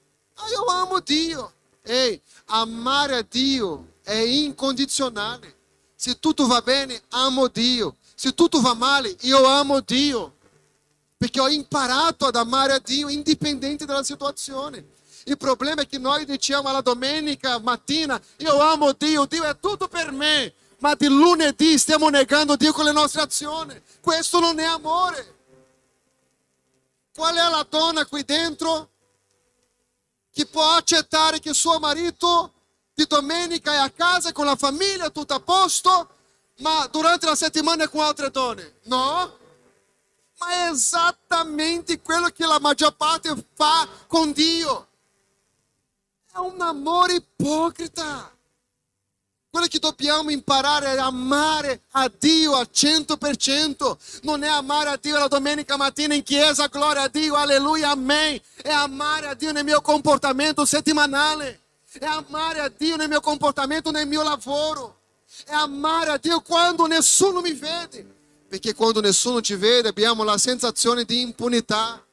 Eu amo Dio. Ei, amare a Dio è incondizionale. Se tutto va bene, amo Dio. Se tutto va male, io amo Dio. Perché ho imparato ad amare a Dio indipendente dalla situazione. Il problema è che noi diciamo alla domenica mattina, io amo Dio, Dio è tutto per me. Ma di lunedì stiamo negando Dio con le nostre azioni. Questo non è amore. Qual è la donna qui dentro che può accettare che suo marito di domenica è a casa con la famiglia, tutto a posto, ma durante la settimana è con altre donne? No. Ma è esattamente quello che la maggior parte fa con Dio. È un amore ipocrita. Quello che dobbiamo imparare è amare a Dio al 100%. Non è amare a Dio la domenica mattina in chiesa, gloria a Dio, alleluia, amém. È amare a Dio nel mio comportamento settimanale. È amare a Dio nel mio comportamento nel mio lavoro. È amare a Dio quando nessuno mi vede. Perché quando nessuno ti vede abbiamo la sensazione di impunità.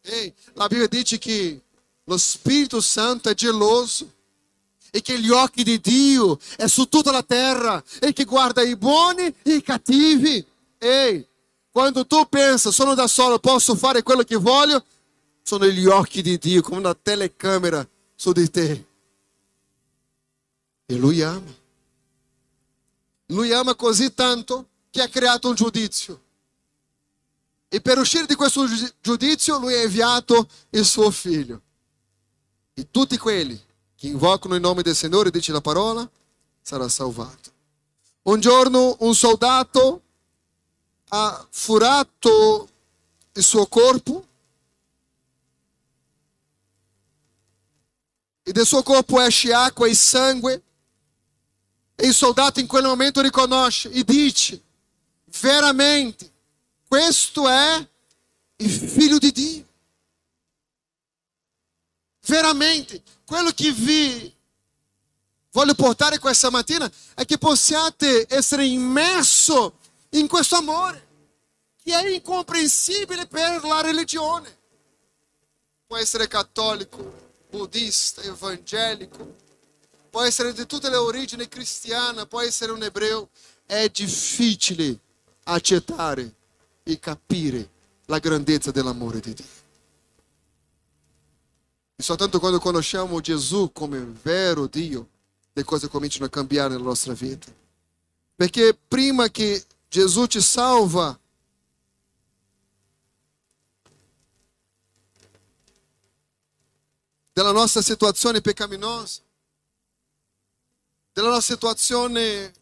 Ei, la Bibbia dice che lo Spirito Santo è geloso e che gli occhi di Dio è su tutta la terra e che guarda i buoni e i cattivi. Ei, quando tu pensa sono da solo, posso fare quello che voglio, sono gli occhi di Dio come una telecamera su di te. E lui ama. Lui ama così tanto che ha creato un giudizio. E per uscire di questo giudizio lui ha inviato il suo figlio. E tutti quelli che invocano il nome del Signore, dice la parola, sarà salvato. Un giorno un soldato ha furato il suo corpo e del suo corpo esce acqua e sangue. E il soldato in quel momento riconosce e dice, veramente, questo è il figlio di. Veramente, quello che vi voglio portare questa mattina è che possiate essere immerso in questo amore che è incomprensibile per la religione. Può essere cattolico, buddista, evangelico, può essere di tutte le origini cristiane, può essere un ebreo. È difficile accettare e capire la grandezza dell'amore di Dio. E soltanto quando conosciamo Gesù come vero Dio, le cose cominciano a cambiare nella nostra vita. Perché prima che Gesù ci salva, della nostra situazione peccaminosa, della nostra situazione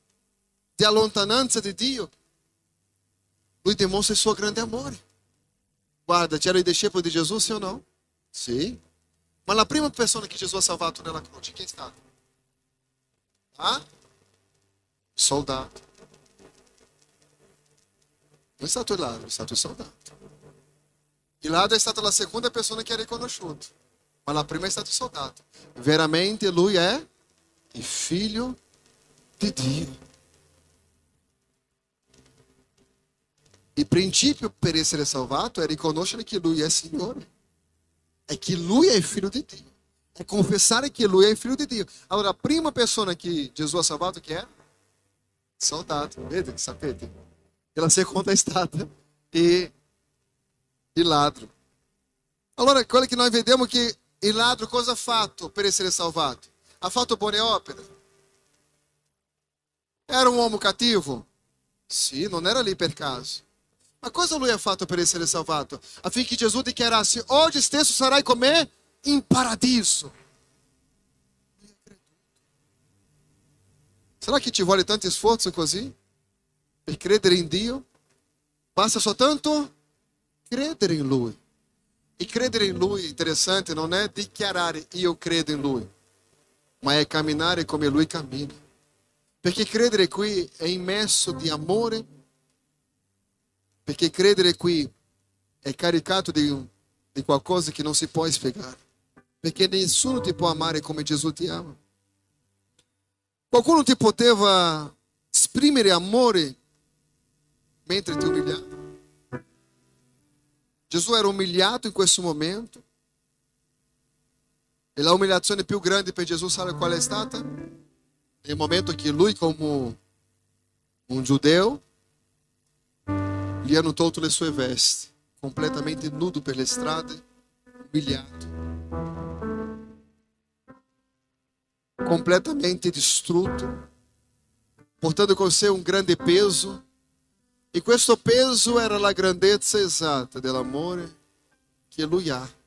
di allontananza di Dio, Lui dimostra il suo grande amore. Guarda, c'era i discepoli di Gesù, sì o no? Sì. Ma la prima persona che Gesù ha salvato nella croce, chi è stato? Ah? Soldato. Non è stato il ladro, è stato il soldato. Il ladro è stata la seconda persona che ha riconosciuto, ma la prima. Veramente lui è il figlio di Dio. Il principio per essere salvato è riconoscere che lui è Signore. É que Lui é filho de Dio. É confessar que Lui é filho de Dio. Allora, a prima persona que Jesus ha salvato chi è? Soldato, vede? Sapete? E la seconda è stata e il ladro. Allora, quello che noi vediamo che il ladro cosa ha fatto per essere salvato? Ha fatto buone opere. Era um uomo cattivo? Sì, non era lì per caso. Ma cosa lui ha fatto per essere salvato? Affinché Gesù dichiarasse, oggi stesso sarai con me in paradiso. Será che ci vuole tanto sforzo così? Per credere in Dio? Basta soltanto credere in Lui. E credere in Lui, interessante, non è dichiarare io credo in Lui, ma è camminare come Lui cammina. Perché credere qui è immesso di amore, perché credere qui è caricato di, di qualcosa che non si può spiegare. Perché nessuno ti può amare come Gesù ti ama. Qualcuno ti poteva esprimere amore mentre ti umilhava? Gesù era umilhato in questo momento. E la umiliazione più grande per Gesù, sabe qual è stata? Nel momento che lui, come un giudeo, gli hanno tolto le sue vesti, completamente nudo per le strade, umiliato, completamente distrutto, portando con sé un grande peso e questo peso era la grandezza esatta dell'amore che lui ha.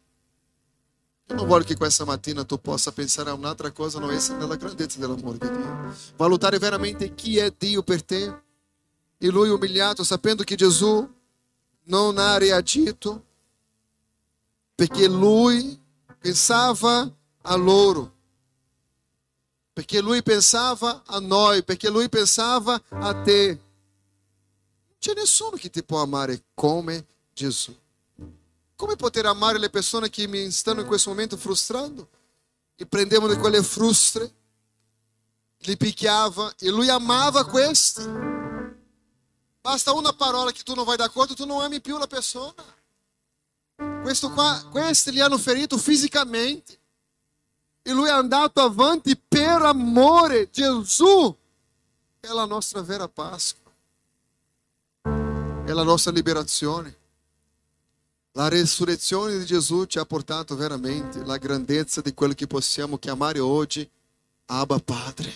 Eu não voglio che questa mattina tu possa pensare a un'altra cosa, non essere nella grandezza dell'amore di Dio. Valutare veramente chi è Dio per te. E lui umiliato, sapendo che Gesù non ha reagito, perché lui pensava a loro. Perché lui pensava a noi, perché lui pensava a te. C'è nessuno che ti può amare come Gesù. Come poter amare le persone che mi stanno in questo momento frustrando? E prendevano quelle frustre, li picchiava e lui amava questi. Basta una parola che tu non vai d'accordo, tu non ami più la persona. Questo qua, questi li hanno ferito fisicamente. E lui è andato avanti per amore. Gesù è la nostra vera Pasqua è la nostra liberazione. La resurrezione di Gesù ci ha portato veramente la grandezza di quello che possiamo chiamare oggi Abba Padre.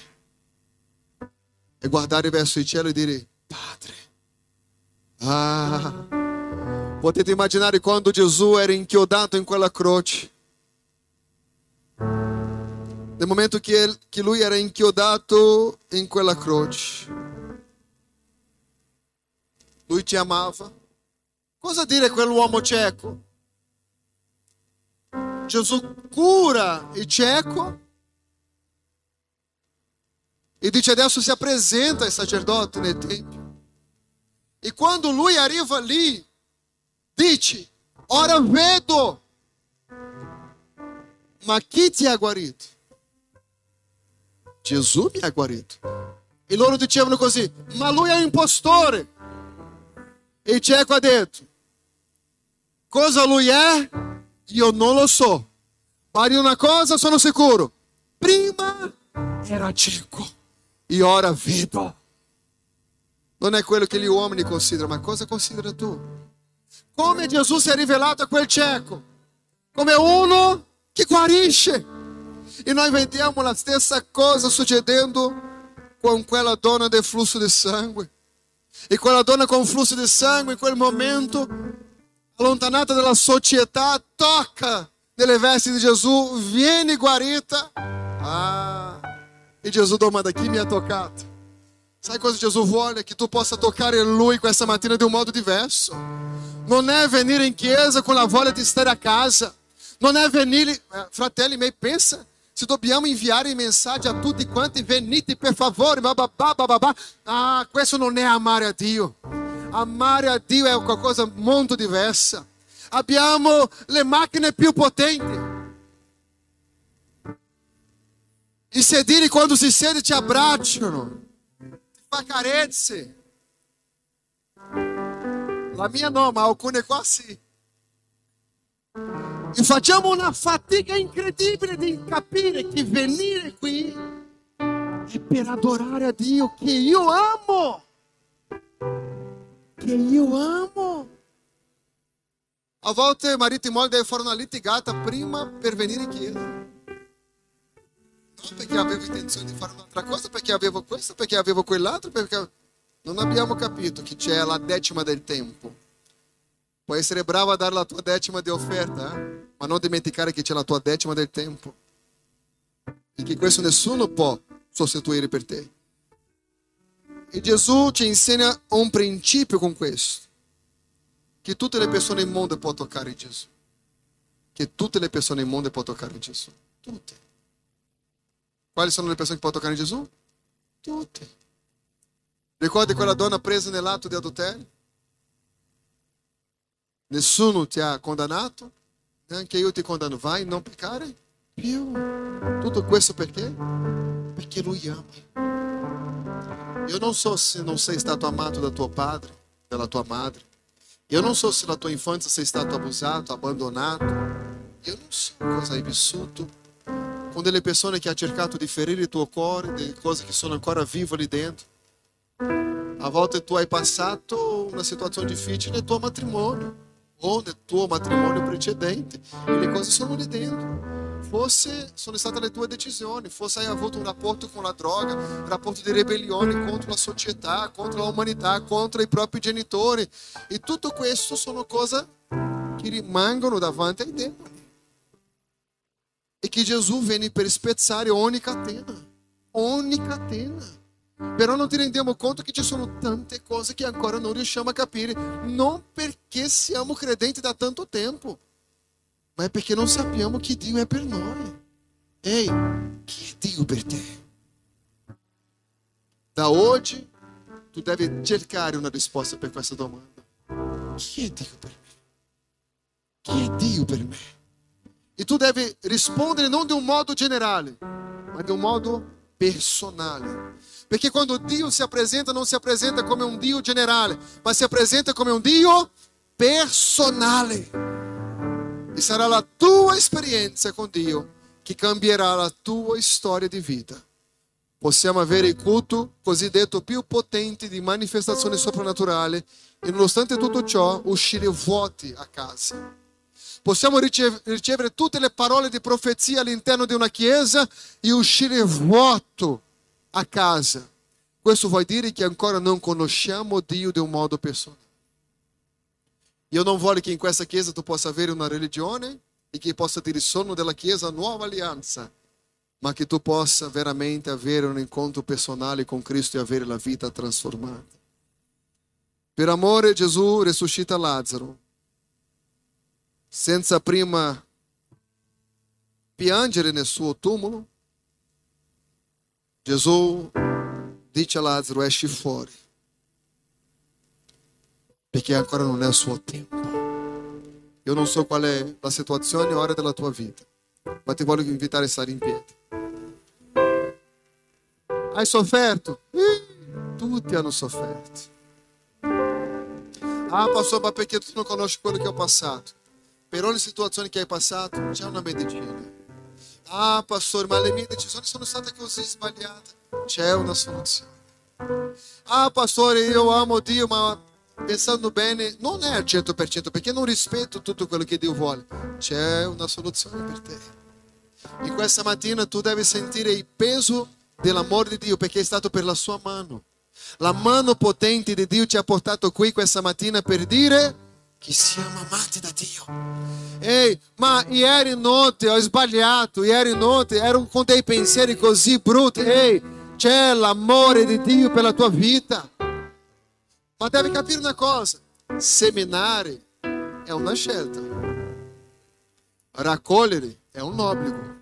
E guardare verso il cielo e dire, Padre. Ah, potete immaginare quando Gesù era inchiodato in quella croce. Nel momento che, che lui era inchiodato in quella croce. Lui ti amava. Cosa dire quell'uomo cieco? Gesù cura il cieco e dice adesso si apresenta ai sacerdoti nel tempio. E quando lui arriva lì, dice, ora vedo, ma chi ti ha guarito? Gesù. E loro dicevano così, ma lui è un impostore. E cieco ha detto, cosa lui è? Io non lo so. Ma di una cosa sono sicuro. Prima era cieco e ora vedo. Non è quello che gli uomini considerano, ma cosa considera tu? Come Gesù si è rivelato a quel cieco? Come uno che guarisce. E noi vediamo la stessa cosa succedendo con quella donna del flusso di sangue. E quella donna con flusso di sangue in quel momento, allontanata dalla società, tocca nelle vesti di Gesù, viene guarita. Ah, e Gesù domanda: chi mi ha toccato? Sai cosa Gesù vuole? Che tu possa toccare Lui questa mattina di un modo diverso. Non è venire in chiesa con la voglia di stare a casa. Non è venire, eh, fratelli miei, pensa se dobbiamo inviare mensaggi a tutti quanti, venite per favore, bababá, bababá. Ah, questo non è amare a Dio. Amare a Dio è qualcosa molto diversa. Abbiamo le macchine più potenti. I sedili quando si siede ti abbracciano, carezze. La mia no, ma alcune qua sì. E facciamo una fatica incredibile di capire che venire qui è per adorare a Dio che io amo. Che io amo. A volte marito e moglie fare una litigata prima per venire in chiesa. Perché avevo intenzione di fare un'altra cosa, perché avevo questo, perché avevo quell'altro, perché non abbiamo capito che c'è la decima del tempo. Puoi essere bravo a dare la tua decima di offerta, eh? ma non dimenticare che c'è la tua decima del tempo. E che questo nessuno può sostituire per te. E Gesù ci insegna un principio con questo. che tutte le persone immonde può toccare Gesù. Che tutte le persone immonde può toccare Gesù. Tutte. Quali sono le persone che può toccare Gesù? Tutte. Ricordi quella donna presa nell'atto di adulterio? Nessuno ti ha condannato, neanche io ti condanno. Vai, non peccare più. Tutto questo perché? Perché Lui ama. Io non so se non sei stato amato da tuo padre, dalla tua madre. Io non so se na tua infância sei stato abusato, abbandonato. Io non so cosa hai com delle persone che ha cercato di ferire il tuo cuore, delle cose che sono ancora vive lì dentro. A volte tu hai passato una situazione difficile nel tuo matrimonio o nel tuo matrimonio precedente e le cose sono lì dentro. Forse sono state le tue decisioni, forse hai avuto un rapporto con la droga, un rapporto di ribellione contro la società, contro l'umanità, contro i propri genitori. E tutto questo sono cose che rimangono davanti ai demoni. E che Gesù venne per spezzare ogni catena, ogni catena. Però non ti rendiamo conto che ci sono tante cose che ancora non riusciamo a capire, non perché siamo credenti da tanto tempo, ma perché non sappiamo chi Dio è per noi. Ehi, chi è Dio per te? Da oggi tu devi cercare una risposta per questa domanda. Chi è Dio per me? Chi è Dio per me? E tu devi rispondere non di un modo generale, ma di un modo personale. Perché quando Dio si apresenta, non si apresenta come un Dio generale, ma si apresenta come un Dio personale. E sarà la tua esperienza con Dio che cambierà la tua storia di vita. Possiamo avere il culto cosiddetto più potente di manifestazione soprannaturale e nonostante tutto ciò uscire vuoti a casa. Possiamo ricevere tutte le parole di profezia all'interno di una chiesa e uscire vuoto a casa. Questo vuol dire che ancora non conosciamo Dio di un modo personale. Io non voglio che in questa chiesa tu possa avere una religione e che possa dire sono della chiesa nuova alleanza, ma che tu possa veramente avere un incontro personale con Cristo e avere la vita trasformata. Per amore Gesù risuscita Lazzaro, senza prima piangere nel suo tumulo. Gesù dice a Lazzaro esci fuori perché ancora non è il suo tempo. Io non so qual è la situazione o ora della tua vita, ma ti voglio invitare a stare in piedi. Hai sofferto? Tutti hanno sofferto. Ah, pastor, ma perché tu non conosci quello che ho passato? Per ogni situazione che hai passato c'è una medicina. Ah, pastor, ma le mie decisioni sono state così sbagliate. C'è una soluzione. Ah, pastore, io amo Dio, ma pensando bene, non è al 100% perché non rispetto tutto quello che Dio vuole. C'è una soluzione per te. E questa mattina tu devi sentire il peso dell'amore di Dio perché è stato per la sua mano. La mano potente di Dio ti ha portato qui questa mattina per dire che siamo amati da Dio. Ehi, ma ieri notte ho sbagliato, ieri notte ero con dei pensieri così brutti. Ehi, c'è l'amore di Dio per la tua vita. Ma devi capire una cosa: seminare è una scelta, raccogliere è un obbligo.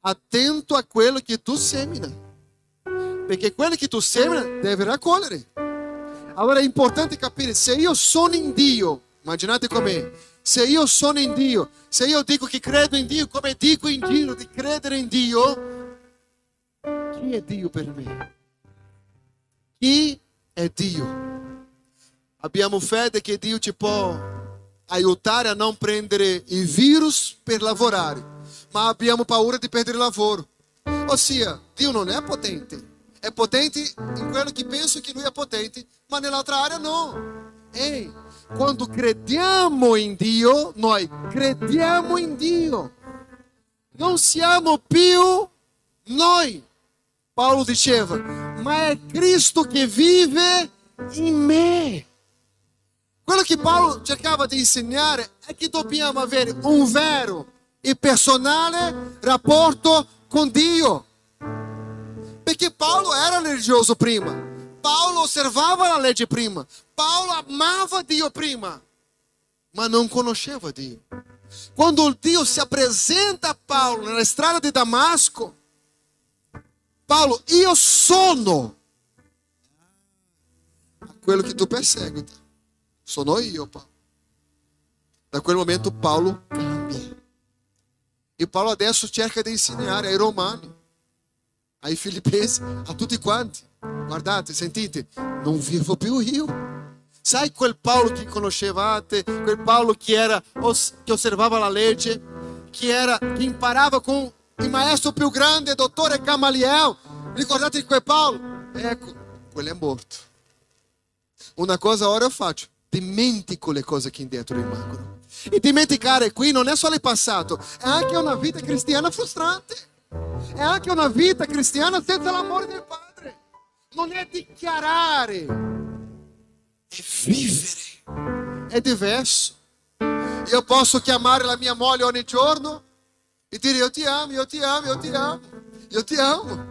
Attento a quello che tu semina, perché quello che tu semina deve raccogliere. Allora è importante capire se io sono in Dio, immaginate com'è. Se io sono in Dio, se io dico che credo in Dio, come dico in giro di credere in Dio, chi è Dio per me? Chi è Dio? Abbiamo fede che Dio ci può aiutare a non prendere il virus per lavorare, ma abbiamo paura di perdere il lavoro. Ossia, Dio non è potente, è potente quello che penso che Lui è potente, ma nell'altra area no. Ehi, quando crediamo in Dio, noi crediamo in Dio. Non siamo più noi. Paulo diceva, ma è Cristo che vive in me. Quello che Paolo cercava di insegnare è che dobbiamo avere un vero e personale rapporto con Dio. Perché Paolo era religioso prima, Paolo osservava la legge prima, Paolo amava Dio prima, ma non conosceva Dio. Quando Dio si apresenta a Paolo nella strada di Damasco, Paolo, io sono quello che tu perseguita. Sono io, Paolo. Da quel momento Paolo cambia. E Paolo adesso cerca di insegnare ai romani, ai filipensi, a tutti quanti. Guardate, sentite, non vivo più io. Sai quel Paolo che conoscevate, quel Paolo che era che osservava la legge, che era che imparava com il maestro più grande, dottore Gamaliel. Ricordate quel Paolo? Ecco, quello è morto. Una cosa ora eu faccio, dimentico le cose che indietro rimangono. E dimenticare qui non è solo il passato, è anche una vita cristiana frustrante. È anche una vita cristiana senza l'amore del Padre. Non è dichiarare, è vivere. È diverso. Io posso chiamare la mia moglie ogni giorno e dire io ti amo, io ti amo, io ti amo, io ti amo.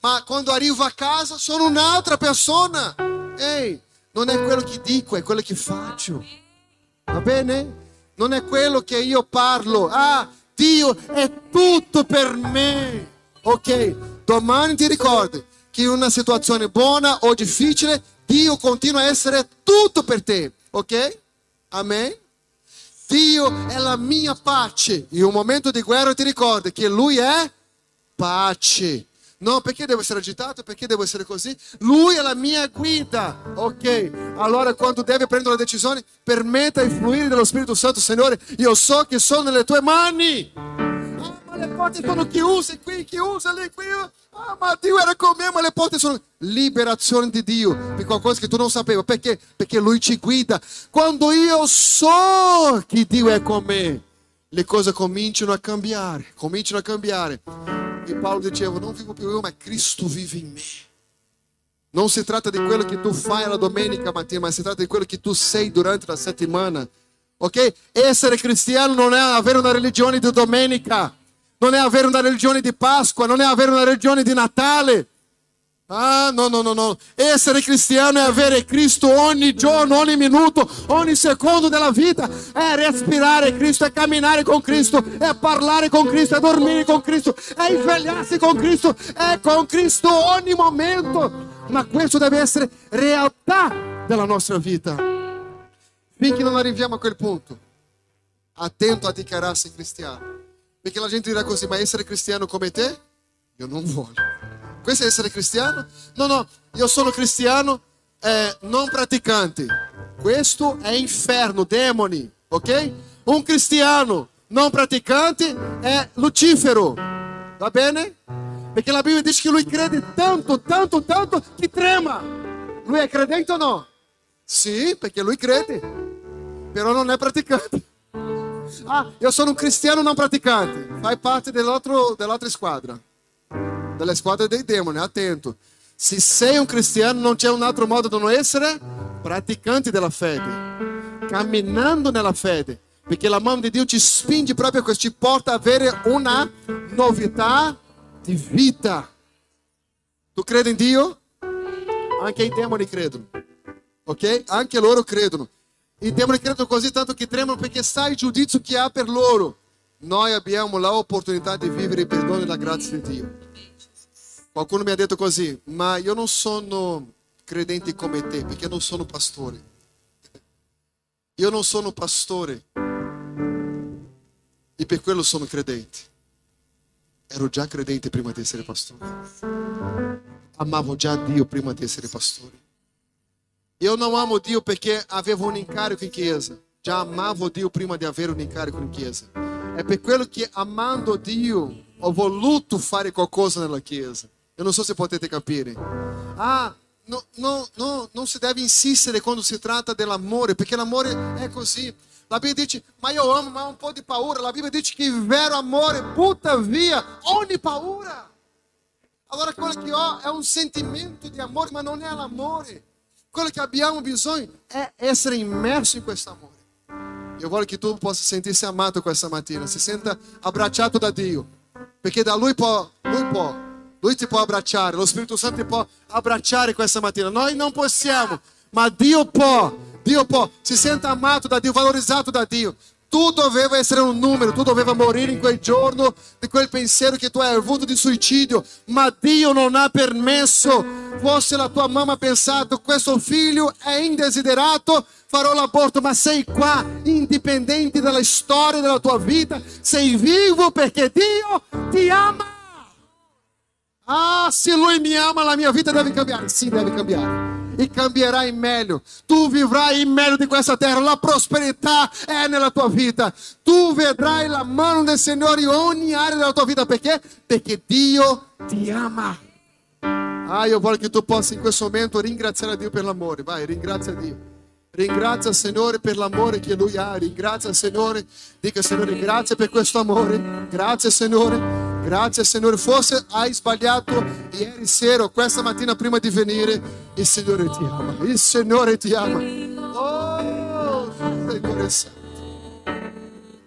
Ma quando arrivo a casa sono un'altra persona. Ehi, non è quello che dico, è quello che faccio. Va bene? Non è quello che io parlo. Ah, Dio è tutto per me. Ok, domani ti ricordi che in una situazione buona o difficile, Dio continua a essere tutto per te. Ok? Amen? Dio è la mia pace. In un momento di guerra ti ricordi che Lui è pace. No, perché devo essere agitato? Perché devo essere così? Lui è la mia guida. Ok, allora quando deve prendere le decisioni, permetta il fluire dello Spirito Santo, Signore. Io so che sono nelle tue mani. Ah, ma le porte sono chiuse qui, chiuse lì, qui. Ah, ma Dio era con me, ma le porte sono... Liberazione di Dio per qualcosa che tu non sapevi. Perché? Perché Lui ci guida. Quando io so che Dio è con me, le cose cominciano a cambiare, cominciano a cambiare. E Paulo diceva: Non vivo più io, ma Cristo vive in me. Non si tratta di quello che tu fai la domenica mattina, ma si tratta di quello che tu sei durante la settimana. Ok? Essere cristiano non è avere una religione di domenica, non è avere una religione di Pasqua, non è avere una religione di Natale. Ah, no, no, no, no. Essere cristiano è avere Cristo ogni giorno, ogni minuto, ogni secondo della vita. È respirare Cristo, è camminare con Cristo, è parlare con Cristo, è dormire con Cristo, è svegliarsi con Cristo, è con Cristo ogni momento. Ma questo deve essere realtà della nostra vita. Finché non arriviamo a quel punto, attento a dichiararsi cristiano. Perché la gente dirà così, ma essere cristiano come te? Io non voglio. Questo è essere cristiano? No, no, io sono cristiano eh, non praticante. Questo è inferno, demoni, ok? Un cristiano non praticante è Lucifero, va bene? Perché la Bibbia dice che lui crede tanto, tanto, tanto che trema. Lui è credente o no? Sì, perché lui crede, però non è praticante. Ah, io sono un cristiano non praticante, fai parte dell'altra squadra della squadra dei demoni, attento. Se sei un cristiano non c'è un altro modo di non essere praticante della fede, camminando nella fede, perché la mano di Dio ci spinge proprio a questo, ci porta ad avere una novità di vita. Tu credi in Dio? Anche i demoni credono, ok? Anche loro credono. I demoni credono così tanto che tremano perché sai il giudizio che ha per loro. Noi abbiamo l'opportunità di vivere il perdono e la grazia di Dio. Qualcuno mi ha detto così, ma io non sono credente come te, perché non sono pastore. Io non sono pastore e per quello sono credente. Ero già credente prima di essere pastore. Amavo già Dio prima di essere pastore. Io non amo Dio perché avevo un incarico in chiesa. Già amavo Dio prima di avere un incarico in chiesa. È per quello che amando Dio ho voluto fare qualcosa nella chiesa. Eu não so se potete capire. Ah, não, não, não, não se deve insistere quando se trata dell'amore, perché l'amore è così. La Bibbia dice, ma io amo, ma un po' di paura. La Bibbia dice che il vero amore butta via ogni paura. Allora quello che ho è un sentimento di amore, ma non è l'amore. Quello che abbiamo bisogno è essere immerso in questo amore. Io voglio che tu possa sentirsi amato questa mattina, si senta abbracciato da Dio, perché da Lui può, Lui può Lui ti può abbracciare, lo Spirito Santo ti può abbracciare questa mattina. Noi non possiamo, ma Dio può. Dio può, si senta amato da Dio, valorizzato da Dio. Tu doveva essere un numero, tu doveva morire in quel giorno di quel pensiero che tu hai avuto di suicidio, ma Dio non ha permesso. Fosse la tua mamma pensato, questo figlio è indesiderato, farò l'aborto, ma sei qua, indipendente dalla storia della tua vita, sei vivo perché Dio ti ama. Ah, se Lui mi ama, la mia vita deve cambiare. Sim, deve cambiare. E cambierà in meglio. Tu vivrai in meglio di questa terra. La prosperità è nella tua vita. Tu vedrai la mano del Signore in ogni area della tua vita. Perché? Perché Dio ti ama. Ah, io voglio che tu possa in questo momento ringraziare a Dio per l'amore. Vai, ringrazia Dio. Ringrazia il Signore per l'amore che Lui ha. Ringrazia il Signore. Dica Signore, grazie per questo amore. Grazie Signore. Grazie Signore, forse hai sbagliato ieri sera o questa mattina prima di venire. Il Signore ti ama, il Signore ti ama. Oh, Signore Santo.